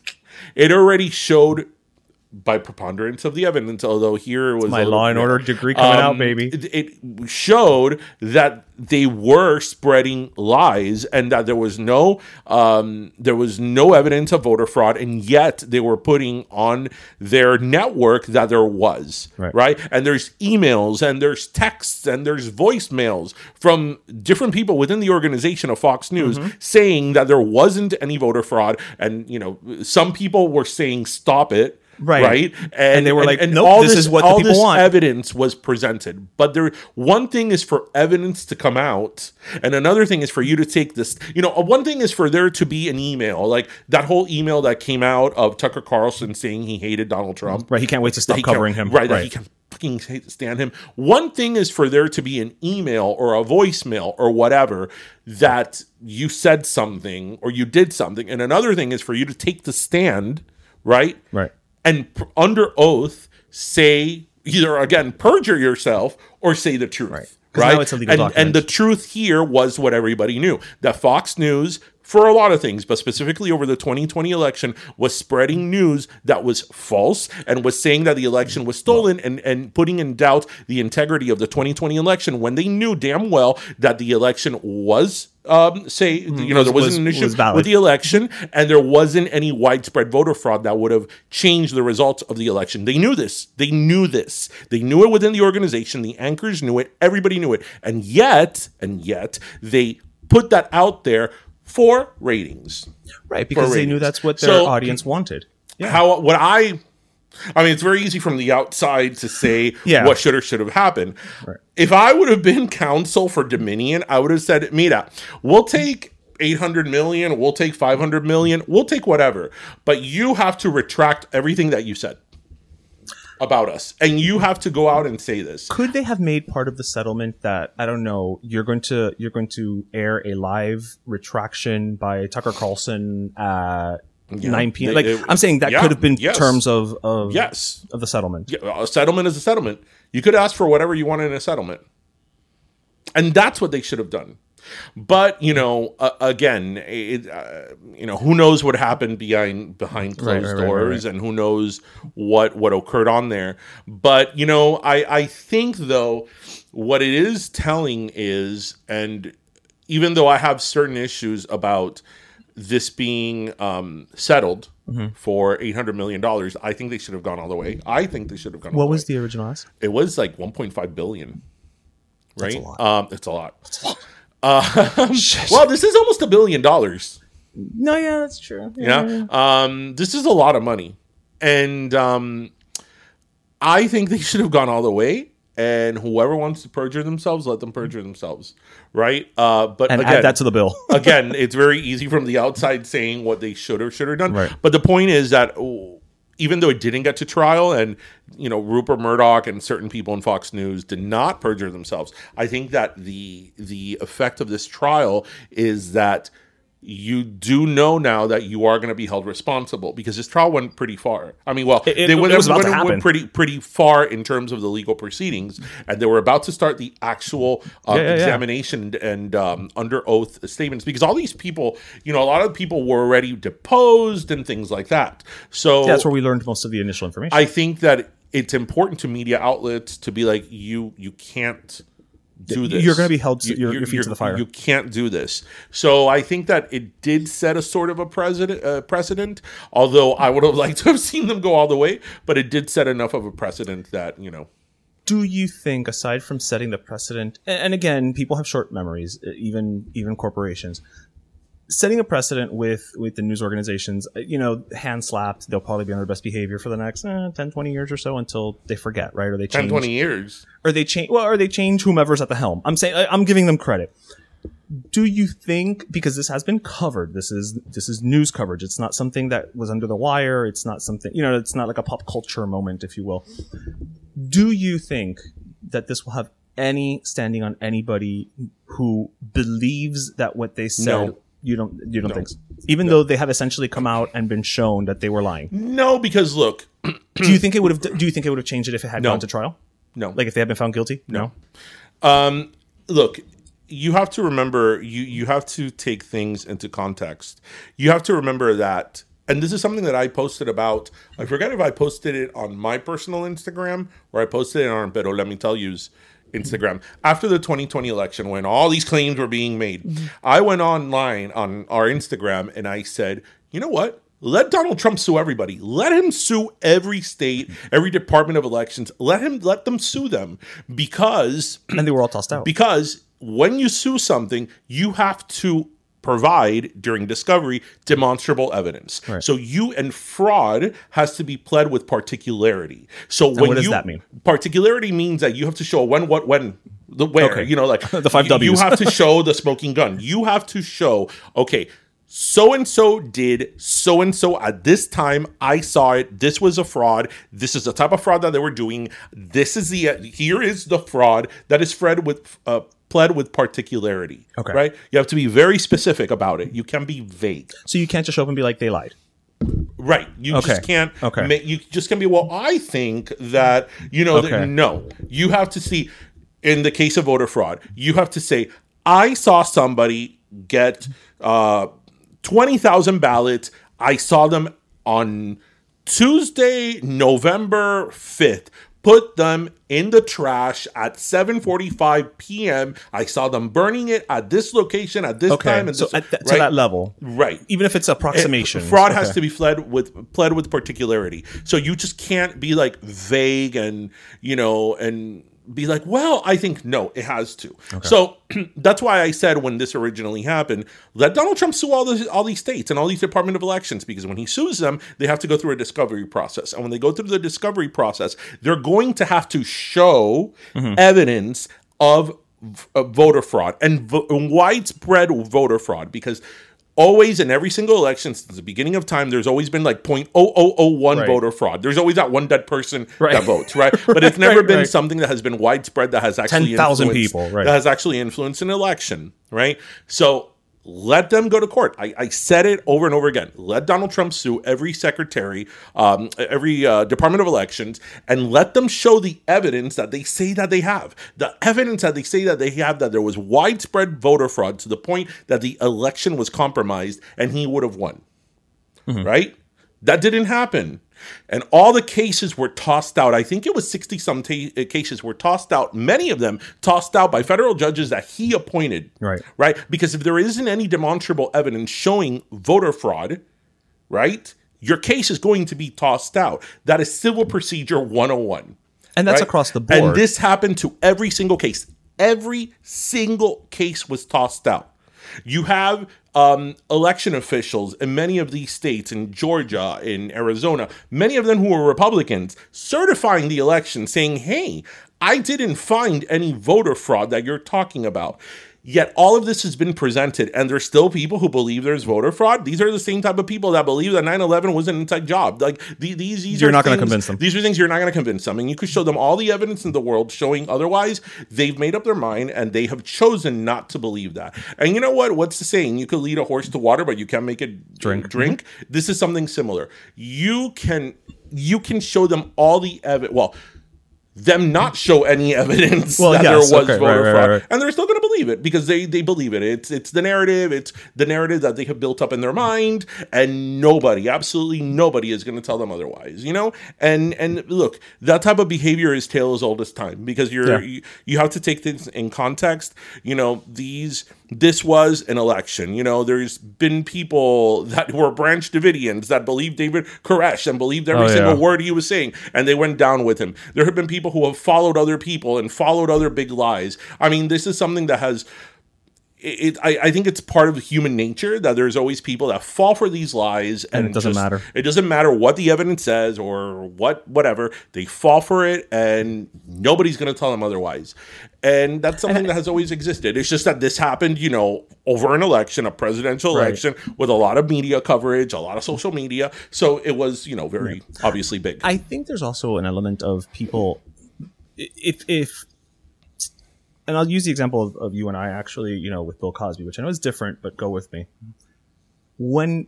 S1: It already showed by preponderance of the evidence. Although here was
S2: My law and order degree coming out, baby.
S1: It, it showed that they were spreading lies and that there was no um, there was no evidence of voter fraud, and yet they were putting on their network that there was
S2: Right.
S1: right. And there's emails and there's texts and there's voicemails from different people within the organization of Fox News
S2: Mm-hmm.
S1: saying that there wasn't any voter fraud, and you know some people were saying stop it.
S2: Right.
S1: right,
S2: And they were like, "Nope, this is what the
S1: all
S2: people
S1: this
S2: want."
S1: evidence was presented. But there, one thing is for evidence to come out, and another thing is for you to take this. You know, uh, one thing is for there to be an email, like that whole email that came out of Tucker Carlson saying he hated Donald Trump.
S2: Right, he can't wait to stop covering him.
S1: Right, that
S2: Right.
S1: he can fucking stand him. One thing is for there to be an email or a voicemail or whatever that you said something or you did something, and another thing is for you to take the stand, right?
S2: Right.
S1: And p- under oath say either again perjure yourself or say the truth
S2: Right.
S1: right,
S2: 'Cause now it's a legal
S1: and,
S2: document.
S1: and the truth here was what everybody knew that fox news for a lot of things but specifically over the 2020 election was spreading news that was false and was saying that the election was stolen and, and putting in doubt the integrity of the 2020 election when they knew damn well that the election was um, say you know there wasn't
S2: was-
S1: an issue
S2: was
S1: with the election and there wasn't any widespread voter fraud that would have changed the results of the election. They knew this. They knew this. They knew it within the organization. The anchors knew it. Everybody knew it. And yet, and yet, they put that out there for ratings.
S2: Right, because they knew that's what their
S1: So-
S2: audience wanted.
S1: How what I I mean, it's very easy from the outside to say
S2: Yeah.
S1: what should or should have happened. If I would have been counsel for Dominion, I would have said, Mira, we'll take 800 million, we'll take 500 million, we'll take whatever. But you have to retract everything that you said about us. And you have to go out and say this.
S2: Could they have made part of the settlement that I don't know? You're going to you're going to air a live retraction by Tucker Carlson at nine p.m. Like
S1: it-
S2: I'm saying that
S1: yeah,
S2: could have been
S1: yes.
S2: terms of of
S1: Yes.
S2: of the settlement.
S1: Yeah, a settlement is a settlement. You could ask for whatever you want in a settlement. And that's what they should have done. But you know, uh, again, it, uh, you know, who knows what happened behind behind
S2: Right,
S1: closed
S2: right, right, right,
S1: doors, and who knows what what occurred on there. But you know, I I think though, what it is telling is, and even though I have certain issues about this being um, settled
S2: Mm-hmm.
S1: for eight hundred million dollars, I think they should have gone all the way. I think they should have gone.
S2: What was
S1: way.
S2: the original ask?
S1: It was like one point five billion. Right?
S2: That's a lot.
S1: Um, it's a lot. Um, well, this is almost a billion dollars.
S2: No, yeah, that's true.
S1: Yeah. Um, this is a lot of money. And um, I think they should have gone all the way. And whoever wants to perjure themselves, let them perjure themselves. Right? Uh, but
S2: and
S1: again,
S2: add that to the bill.
S1: again, it's very easy from the outside saying what they should or should have done.
S2: Right.
S1: But the point is that oh, even though it didn't get to trial, and you know Rupert Murdoch and certain people in Fox News did not perjure themselves, I think that the the effect of this trial is that you do know now that you are going to be held responsible because this trial went pretty far. I mean, well,
S2: It-
S1: they went,
S2: it was about
S1: went-
S2: to
S1: went
S2: happen.
S1: pretty pretty far in terms of the legal proceedings, and they were about to start the actual uh,
S2: Yeah, yeah, yeah.
S1: examination and, and um, under oath statements because all these people, you know, a lot of people were already deposed and things like that. So
S2: that's where we learned most of the initial information.
S1: I think that it's important to media outlets to be like, you you can't do this.
S2: You're gonna be held to- your- your feet to the fire.
S1: You can't do this. So I think that it did set a sort of a precedent. Uh, precedent. Although I would have liked to have seen them go all the way, but it did set enough of a precedent that you know.
S2: do you think aside from setting the precedent and again people have short memories even even corporations setting a precedent with with the news organizations uh, you know hand slapped they'll probably be on their best behavior for the next eh, 10 20 years or so until they forget right or they
S1: 10,
S2: change
S1: 20 years.
S2: or they change well or they change whomever's at the helm i'm saying I- i'm giving them credit do you think because this has been covered this is this is news coverage it's not something that was under the wire it's not something you know it's not like a pop culture moment if you will do you think that this will have any standing on anybody who believes that what they said
S1: No.
S2: You don't you don't think so? even though they have essentially come out and been shown that they were lying
S1: No, because look,
S2: do you think it would have do you think it would have changed it if it had
S1: No.
S2: gone to trial
S1: no,
S2: like if they had been found guilty no
S1: Um, look, you have to remember you you have to take things into context. You have to remember that, and this is something that I posted about. I forget if I posted it on my personal Instagram or I posted it on Pero Let Me Tell You's Instagram after the 2020 election when all these claims were being made. I went online on our Instagram and I said, you know what? Let Donald Trump sue everybody. Let him sue every state, every Department of Elections. Let him let them sue them because
S2: and they were all tossed out.
S1: because when you sue something, you have to provide during discovery demonstrable evidence.
S2: Right.
S1: So you and fraud has to be pled with particularity. So when
S2: what does
S1: you
S2: that mean?
S1: particularity means that you have to show when, what, when, the where.
S2: Okay.
S1: You know, like
S2: The five
S1: you- You have to show the smoking gun. You have to show okay. So and so did so and so at this time. I saw it. This was a fraud. This is the type of fraud that they were doing. This is the here is the fraud that is fled with uh, pled with particularity.
S2: Okay.
S1: right. You have to be very specific about it. You can be vague.
S2: So you can't just show up and be like, they lied.
S1: Right. You
S2: Okay.
S1: just can't.
S2: Okay.
S1: ma- you just can be. Well, I think that you know. that-
S2: Okay.
S1: no, you have to see. In the case of voter fraud, you have to say, "I saw somebody get uh, twenty thousand ballots. I saw them on Tuesday, November fifth." Put them in the trash at 7:45 p.m. I saw them burning it at this location at this
S2: Okay.
S1: time. And
S2: so
S1: this,
S2: at that, to
S1: right?
S2: that level,
S1: right?
S2: even if it's approximation,
S1: It- fraud has to be fled with pled with particularity. So you just can't be like vague and you know and be like, well, I think no, it has to. So that's why I said when this originally happened, let Donald Trump sue all these all these states and all these Department of Elections because when he sues them, they have to go through a discovery process, and when they go through the discovery process, they're going to have to show evidence of uh, voter fraud and vo- widespread voter fraud because always in every single election since the beginning of time there's always been like 0.0001
S2: Right.
S1: voter fraud there's always that one dead person
S2: Right.
S1: that votes right but it's never been something that has been widespread that has actually
S2: 10,000 people, right.
S1: that has actually influenced an election right so let them go to court. I, I said it over and over again. Let Donald Trump sue every secretary, um, every uh, Department of Elections, and let them show the evidence that they say that they have. The evidence that they say that they have that there was widespread voter fraud to the point that the election was compromised and he would have won. Right? That didn't happen. And all the cases were tossed out. I think it was 60 some ta- uh, cases were tossed out, many of them tossed out by federal judges that he appointed.
S2: Right.
S1: Right? Because if there isn't any demonstrable evidence showing voter fraud, right, your case is going to be tossed out. That is civil procedure 101.
S2: and that's
S1: right?
S2: across the board.
S1: And this happened to every single case. Every single case was tossed out. You have um, election officials in many of these states, in Georgia, in Arizona, many of them who were Republicans, certifying the election, saying, hey, I didn't find any voter fraud that you're talking about. Yet all of this has been presented, and there's still people who believe there's voter fraud. These are the same type of people that believe that 9/11 was an inside job. Like the- these, these
S2: You're
S1: are
S2: not gonna convince them.
S1: These are things you're not going to convince them, and you could show them all the evidence in the world showing otherwise. They've made up their mind, and they have chosen not to believe that. And you know what? What's the saying? You could lead a horse to water, but you can't make it
S2: Drink.
S1: Drink. Mm-hmm. This is something similar. You can you can show them all the evidence. Well them not show any evidence
S2: Well,
S1: that
S2: yes,
S1: there was
S2: okay,
S1: voter
S2: right, right,
S1: fraud,
S2: right.
S1: and they're still going to believe it because they they believe it. It's it's the narrative. It's the narrative that they have built up in their mind, and nobody, absolutely nobody, is going to tell them otherwise. You know, and and look, that type of behavior is tale as old as time because you're
S2: Yeah.
S1: you, you have to take things in context. You know, these this was an election. You know, there's been people that were Branch Davidians that believed David Koresh and believed every
S2: Oh, yeah.
S1: single word he was saying, and they went down with him. There have been people who have followed other people and followed other big lies. I mean, this is something that has. It, I, I think it's part of human nature that there's always people that fall for these lies, and,
S2: it doesn't
S1: just-
S2: matter.
S1: It doesn't matter what the evidence says or what whatever. They fall for it, and nobody's going to tell them otherwise. And that's something that has always existed. It's just that this happened, you know, over an election, a presidential
S2: Right.
S1: election, with a lot of media coverage, a lot of social media. So it was, you know, very obviously big.
S2: I think there's also an element of people if if and I'll use the example of, of you and I actually, you know, with Bill Cosby, which I know is different, but go with me. When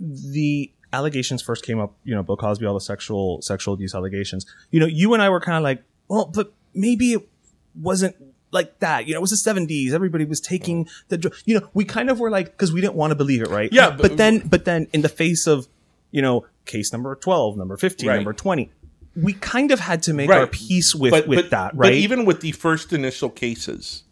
S2: the allegations first came up, you know, Bill Cosby, all the sexual sexual abuse allegations, you know, you and I were kind of like, well, but maybe it wasn't like that. You know, it was the seventies. Everybody was taking the, dr- you know, we kind of were like, because we didn't want to believe it, right?
S1: Yeah,
S2: But,
S1: but-
S2: then, but then in the face of you know, case number 12, number 15,
S1: Right.
S2: number 20. We kind of had to make
S1: Right.
S2: our peace with,
S1: but,
S2: with
S1: but,
S2: that,
S1: But
S2: right?
S1: even with the first initial cases,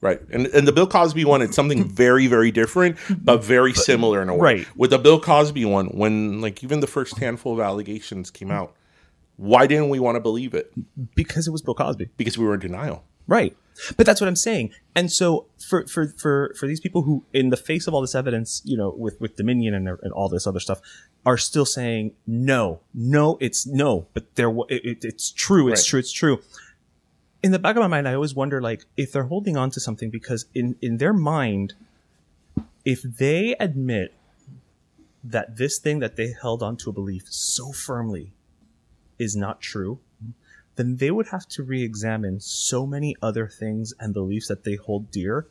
S1: right, and and the Bill Cosby one, it's something very very different, but very similar in a way.
S2: Right.
S1: With the Bill Cosby one, when like even the first handful of allegations came out, why didn't we want to believe it?
S2: because it was Bill Cosby.
S1: Because we were in denial.
S2: Right. But that's what I'm saying. And so for for for for these people who in the face of all this evidence, you know, with with Dominion and, and all this other stuff are still saying no, no, it's no, but there it, it, it's true, it's
S1: Right.
S2: true, it's true. In the back of my mind, I always wonder like if they're holding on to something because in in their mind if they admit that this thing that they held on to a belief so firmly is not true, then they would have to re-examine so many other things and beliefs that they hold dear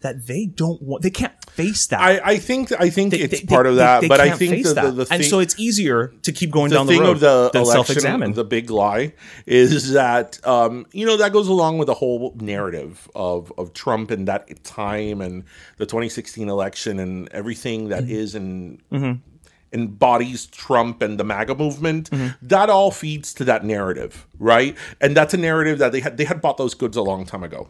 S2: that they don't want. They can't face that.
S1: I, I think I think
S2: They-
S1: it's
S2: they-
S1: part of that,
S2: they
S1: but I think the, the,
S2: that.
S1: the thing,
S2: and so it's easier to keep going
S1: the
S2: down the
S1: thing
S2: road
S1: of the
S2: than
S1: election,
S2: self-examine.
S1: the big lie, is that um, you know that goes along with the whole narrative of of Trump and that time and the 2016 election and everything that
S2: Mm-hmm.
S1: is in embodies Trump and the MAGA movement.
S2: Mm-hmm.
S1: That all feeds to that narrative, right? And that's a narrative that they had they had bought those goods a long time ago.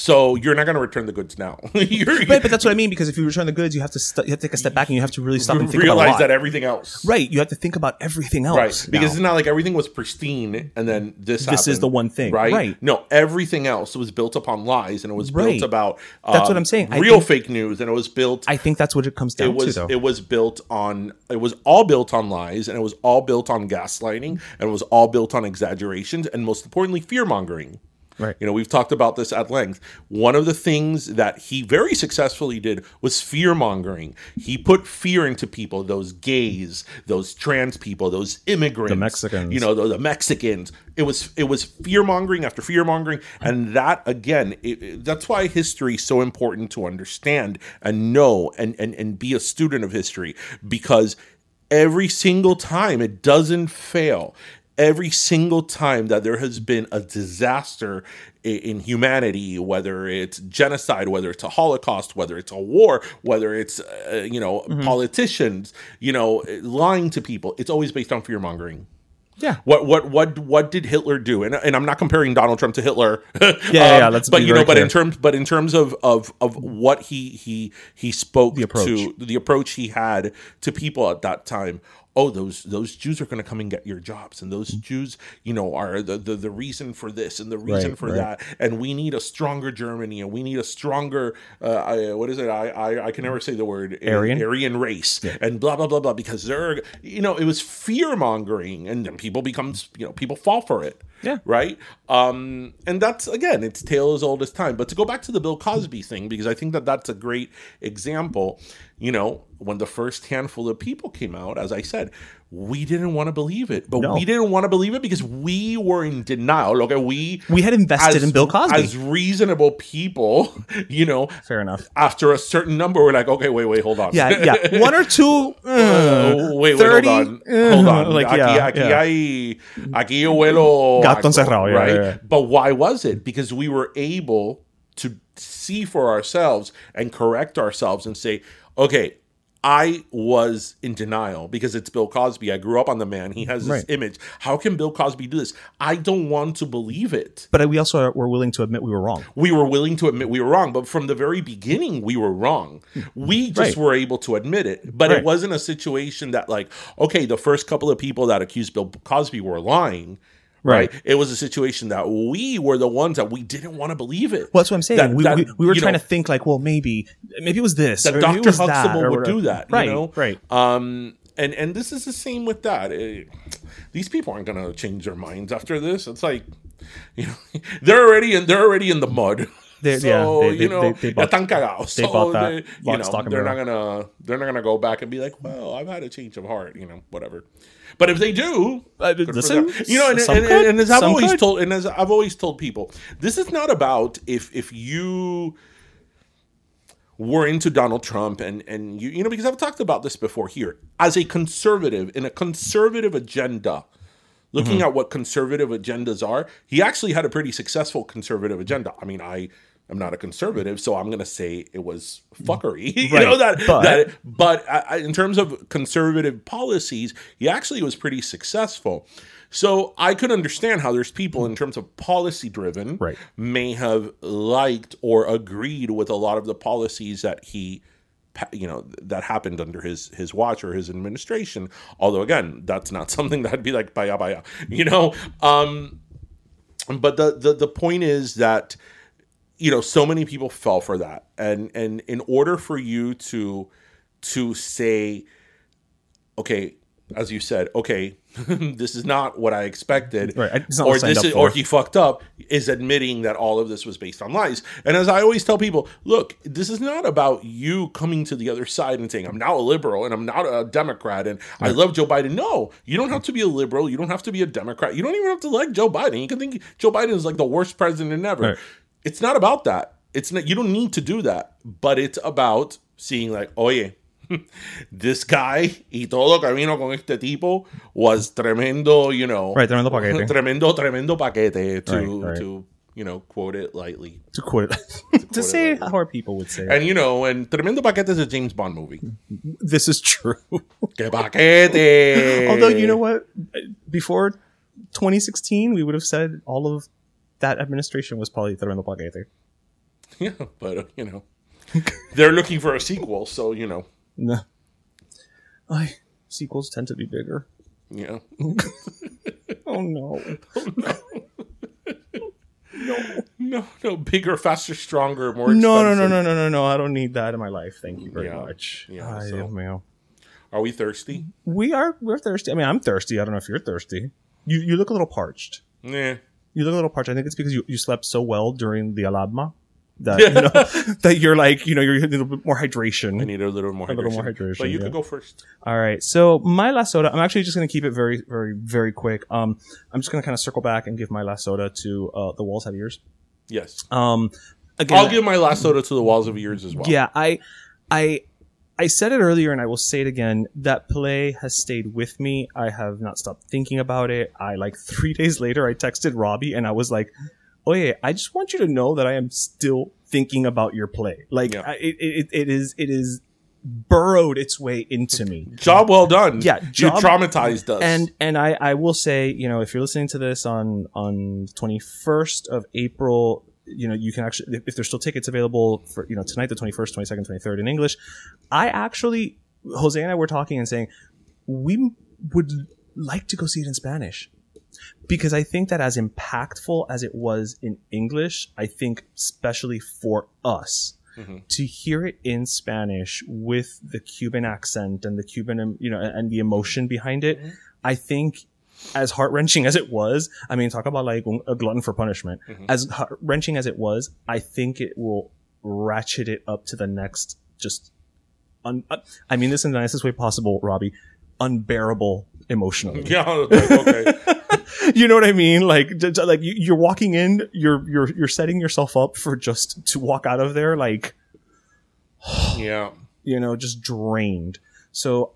S1: So you're not going to return the goods now.
S2: Right, but that's what I mean because if you return the goods, you have to st- you have to take a step back and you have to really stop and think
S1: realize that everything else.
S2: right, you have to think about everything else.
S1: Right, because
S2: now.
S1: it's not like everything was pristine and then this.
S2: This is the one thing,
S1: right?
S2: right.
S1: No, everything else was built upon lies, and it was
S2: Right.
S1: built about.
S2: That's what
S1: um,
S2: I'm saying. I
S1: Real
S2: think-
S1: fake news, and it was built.
S2: I think that's what it comes down
S1: it was
S2: to, though.
S1: it was built on it was all built on lies, and it was all built on gaslighting, and it was all built on exaggerations, and most importantly, fear mongering.
S2: Right.
S1: You know, we've talked about this at length. One of the things that he very successfully did was fear mongering. He put fear into people, those gays, those trans people, those immigrants,
S2: The Mexicans.
S1: You know, the, the Mexicans. It was it was fear mongering after fear mongering, and that again, it, it- that's why history is so important to understand and know and and and be a student of history because every single time it doesn't fail every single time that there has been a disaster in humanity whether it's genocide whether it's a holocaust whether it's a war whether it's uh, you know politicians you know lying to people it's always based on fear mongering
S2: yeah.
S1: what what what what did Hitler do? And and I'm not comparing Donald Trump to Hitler. Um,
S2: yeah, yeah, let's
S1: but you know, but in terms but in terms of of of what he he he spoke
S2: The
S1: to the approach he had to people at that time. Oh, those those Jews are going to come and get your jobs, and those Jews, you know, are the, the the reason for this and the reason
S2: Right,
S1: for
S2: right.
S1: that. And we need a stronger Germany, and we need a stronger uh, I, what is it? I, I I can never say the word
S2: Aryan?
S1: Aryan race, and blah blah blah blah. Because they're you know it was fear mongering, and then people becomes you know people fall for it.
S2: Yeah.
S1: Right. Um, and that's again, it's tale as old as time. But to go back to the Bill Cosby thing, because I think that that's a great example. You know, when the first handful of people came out, as I said, we didn't want to believe it, but
S2: No.
S1: we didn't want to believe it because we were in denial. Look, we
S2: We had invested in Bill Cosby.
S1: as reasonable people. You know,
S2: Fair enough.
S1: after a certain number, we're like, okay, wait, wait, hold on.
S2: Yeah, yeah. One or two.
S1: Uh,
S2: uh,
S1: wait, wait, hold on.
S2: uh,
S1: Hold on.
S2: like,
S1: aquí,
S2: yeah,
S1: aquí
S2: yeah.
S1: hay, aquí yo huelo
S2: Gato encerrado,
S1: right?
S2: yeah, yeah.
S1: But why was it? Because we were able to see for ourselves and correct ourselves and say, okay, I was in denial because it's Bill Cosby. I grew up on the man. He has this
S2: Right.
S1: image. How can Bill Cosby do this? I don't want to believe it.
S2: But we also were willing to admit we were wrong.
S1: We were willing to admit we were wrong, but from the very beginning, we were wrong. We hmm. just
S2: Right.
S1: were able to admit it. But
S2: Right.
S1: it wasn't a situation that, like, okay, the first couple of people that accused Bill Cosby were lying. Right.
S2: Right.
S1: It was a situation that we were the ones that we didn't want to believe it.
S2: Well, that's what I'm saying.
S1: That-
S2: we,
S1: that,
S2: we, we were trying
S1: know,
S2: to think like, well, maybe, maybe it was this.
S1: that
S2: or maybe it
S1: Dr.
S2: was that,
S1: Huxtable would do that.
S2: Right.
S1: You know?
S2: Right.
S1: Um, and and this is the same with that. Eh, these people aren't going to change their minds after this. It's like, you know, they're already in they're already in the mud.
S2: They-
S1: so
S2: yeah, they-
S1: you know,
S2: they- they bought-
S1: ya están
S2: they bought that
S1: they- you know, they're not gonna they're not gonna go back and be like, well, I've had a change of heart. You know, whatever. But if they do,
S2: Uh, listen,
S1: you know, and,
S2: some
S1: and, and as I've
S2: some
S1: always
S2: could.
S1: told, and as I've always told people, this is not about if if you were into Donald Trump and and you you know because I've talked about this before here as a conservative in a conservative agenda looking
S2: Mm-hmm.
S1: at what conservative agendas are he actually had a pretty successful conservative agenda I mean I I'm not a conservative, so I'm gonna say it was fuckery. you know that,
S2: but-
S1: that but I- in terms of conservative policies, he actually was pretty successful. So I could understand how there's people in terms of policy driven
S2: Right.
S1: may have liked or agreed with a lot of the policies that he you know that happened under his his watch or his administration although again that's not something that'd be like baya baya you know um but the, the the point is that you know so many people fell for that. And and in order for you to to say okay as you said okay this is not what i expected
S2: Right,
S1: or
S2: what I signed
S1: this is or he fucked up is admitting that all of this was based on lies. And as i always tell people look this is not about you coming to the other side and saying i'm now a liberal and i'm not a democrat and i love joe biden. No you don't have to be a liberal. You don't have to be a democrat. You don't even have to like joe biden. You can think joe biden is like the worst president ever.
S2: Right.
S1: It's not about that it's not you don't need to do that but it's about seeing like oye this guy y todo camino con este tipo was tremendo you know
S2: Right, tremendo paquete.
S1: tremendo tremendo paquete to
S2: Right, right.
S1: to you know quote it lightly
S2: to quote it, to say it how people would say it.
S1: and you know and tremendo paquete is a james bond movie
S2: This is true.
S1: que paquete
S2: Although you know what, before 2016, we would have said all of that administration was probably Tremendo Paquete.
S1: yeah but uh, you know they're looking for a sequel so you know
S2: No. I, sequels tend to be bigger.
S1: you know
S2: Oh no.
S1: no no no, bigger faster stronger more
S2: No, no, no, no, no, no, no. I don't need that in my life. Thank you very
S1: Yeah.
S2: much.
S1: Yeah,
S2: Ay,
S1: so-
S2: Dios
S1: are we thirsty
S2: We are we're thirsty. I mean, I'm thirsty. I don't know if you're thirsty. You you look a little parched.
S1: yeah
S2: You look a little parched. I think it's because you, you slept so well during the alarma that you know that you're like you know you're a little bit more hydration.
S1: I need a little more hydration.
S2: A little more hydration,
S1: But you
S2: yeah.
S1: could go first.
S2: All right. So my last soda, I'm actually just going to keep it very, very, very quick. Um, I'm just going to kind of circle back and give my last soda to uh, the walls have ears.
S1: Yes.
S2: Um, again,
S1: I'll give my last soda to the walls have ears as well.
S2: yeah, I, I, I said it earlier, and I will say it again. That play has stayed with me. I have not stopped thinking about it. I like three days later, I texted Robbie, and I was like, "Oh yeah, I just want you to know that I am still thinking about your play. Like
S1: Yeah.
S2: I, it, it, it is, it is burrowed its way into me."
S1: Job well done.
S2: Yeah,
S1: you traumatized us.
S2: And and I, I will say, you know, if you're listening to this on on the 21st of April, you know, you can actually if there's still tickets available for you know tonight, the 21st, 22nd, 23rd in English. I actually, Jose and I were talking and saying we would like to go see it in Spanish because I think that as impactful as it was in English, I think especially for us mm-hmm. to hear it in Spanish with the Cuban accent and the Cuban, you know, and the emotion behind it, mm-hmm. I think as heart wrenching as it was, I mean, talk about like a glutton for punishment. As heart wrenching as it was, I think it will ratchet it up to the next just, un- uh, I mean this in the nicest way possible, Robbie, unbearable emotionally
S1: yeah, okay.
S2: you know what I mean? Like, like you, you're walking in, you're you're you're setting yourself up for just to walk out of there like
S1: yeah.
S2: you know just drained. So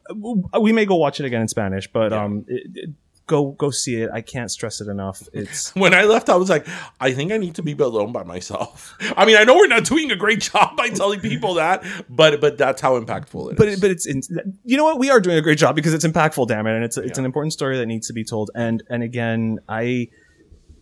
S2: uh, we may go watch it again in Spanish, but um, it, it- go go see it. I can't stress it enough. It's
S1: When I left, I was like, I think I need to be alone by myself. I mean, I know we're not doing a great job by telling people that, but but that's how impactful it is.
S2: but it, but it's in, you know what we are doing a great job because it's impactful. Damn it, and it's it's
S1: Yeah.
S2: an important story that needs to be told. And and again, I.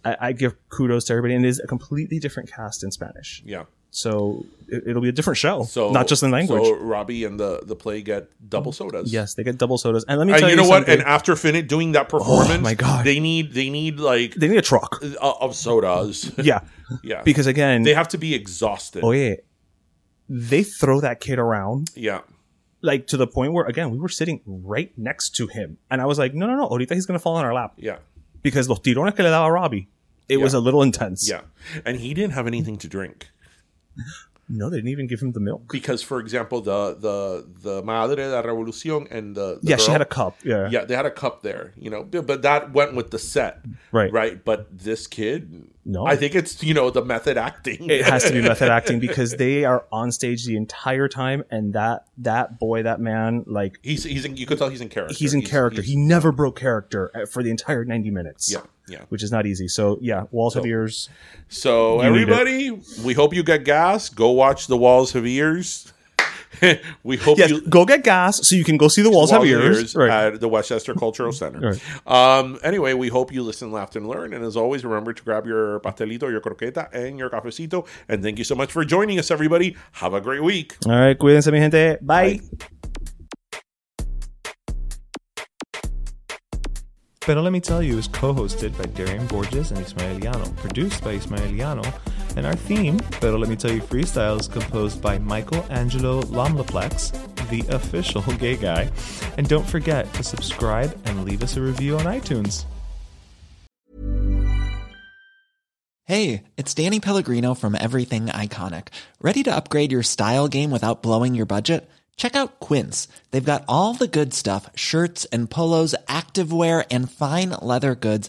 S2: I I give kudos to everybody, and it is a completely different cast in Spanish.
S1: yeah.
S2: So it, it'll be a different show,
S1: So
S2: not just in language.
S1: So Robbie and the the play get double sodas.
S2: Yes, they get double sodas. And let me
S1: And
S2: tell
S1: you
S2: you,
S1: know what? And after Finit doing that oh, performance,
S2: my God.
S1: they need they need like
S2: they need a truck.
S1: of sodas.
S2: Yeah,
S1: yeah.
S2: because again,
S1: they have to be exhausted.
S2: oh yeah, they throw that kid around
S1: Yeah.
S2: like to the point where again we were sitting right next to him, and I was like, no, no, no, ahorita he's gonna fall on our lap
S1: Yeah.
S2: because los tirones que le daba Robbie, it was a little intense.
S1: Yeah. And he didn't have anything to drink.
S2: no, they didn't even give him the milk.
S1: Because for example, the the the Madre de la Revolución and the, the
S2: yeah, she had a cup. Yeah,
S1: Yeah, they had a cup there, you know, but that went with the set.
S2: Right.
S1: Right. But this kid
S2: No,
S1: I think it's you know the method acting.
S2: it has to be method acting because they are on stage the entire time, and that that boy, that man, like
S1: he's he's in, you could tell he's in character.
S2: he's in character. he never broke character uh, for the entire ninety minutes.
S1: Yeah, yeah.
S2: which is not easy. So yeah, walls ears.
S1: So
S2: You need it.
S1: everybody, we hope you get gas. Go watch The Walls Have Ears. we hope
S2: Yes,
S1: you
S2: go get gas so you can go see the walls, have ears. Right.
S1: at the Westchester Cultural Center.
S2: Right.
S1: Um, anyway, we hope you listen, laughed, and learned. And as always, remember to grab your pastelito, your croqueta, and your cafecito. And thank you so much for joining us, everybody. Have a great week.
S2: All right, cuídense, mi gente. Bye.
S3: Pero Let Me Tell You is co-hosted by Darian Borges and Ismaeliano, produced by Ismaeliano, and our theme, Pero Let Me Tell You Freestyle, is composed by Michael Angelo Lomlaplex, the official gay guy. And don't forget to subscribe and leave us a review on iTunes.
S4: Hey, it's Danny Pellegrino from Everything Iconic. Ready to upgrade your style game without blowing your budget? Check out Quince. They've got all the good stuff shirts and polos, activewear, and fine leather goods,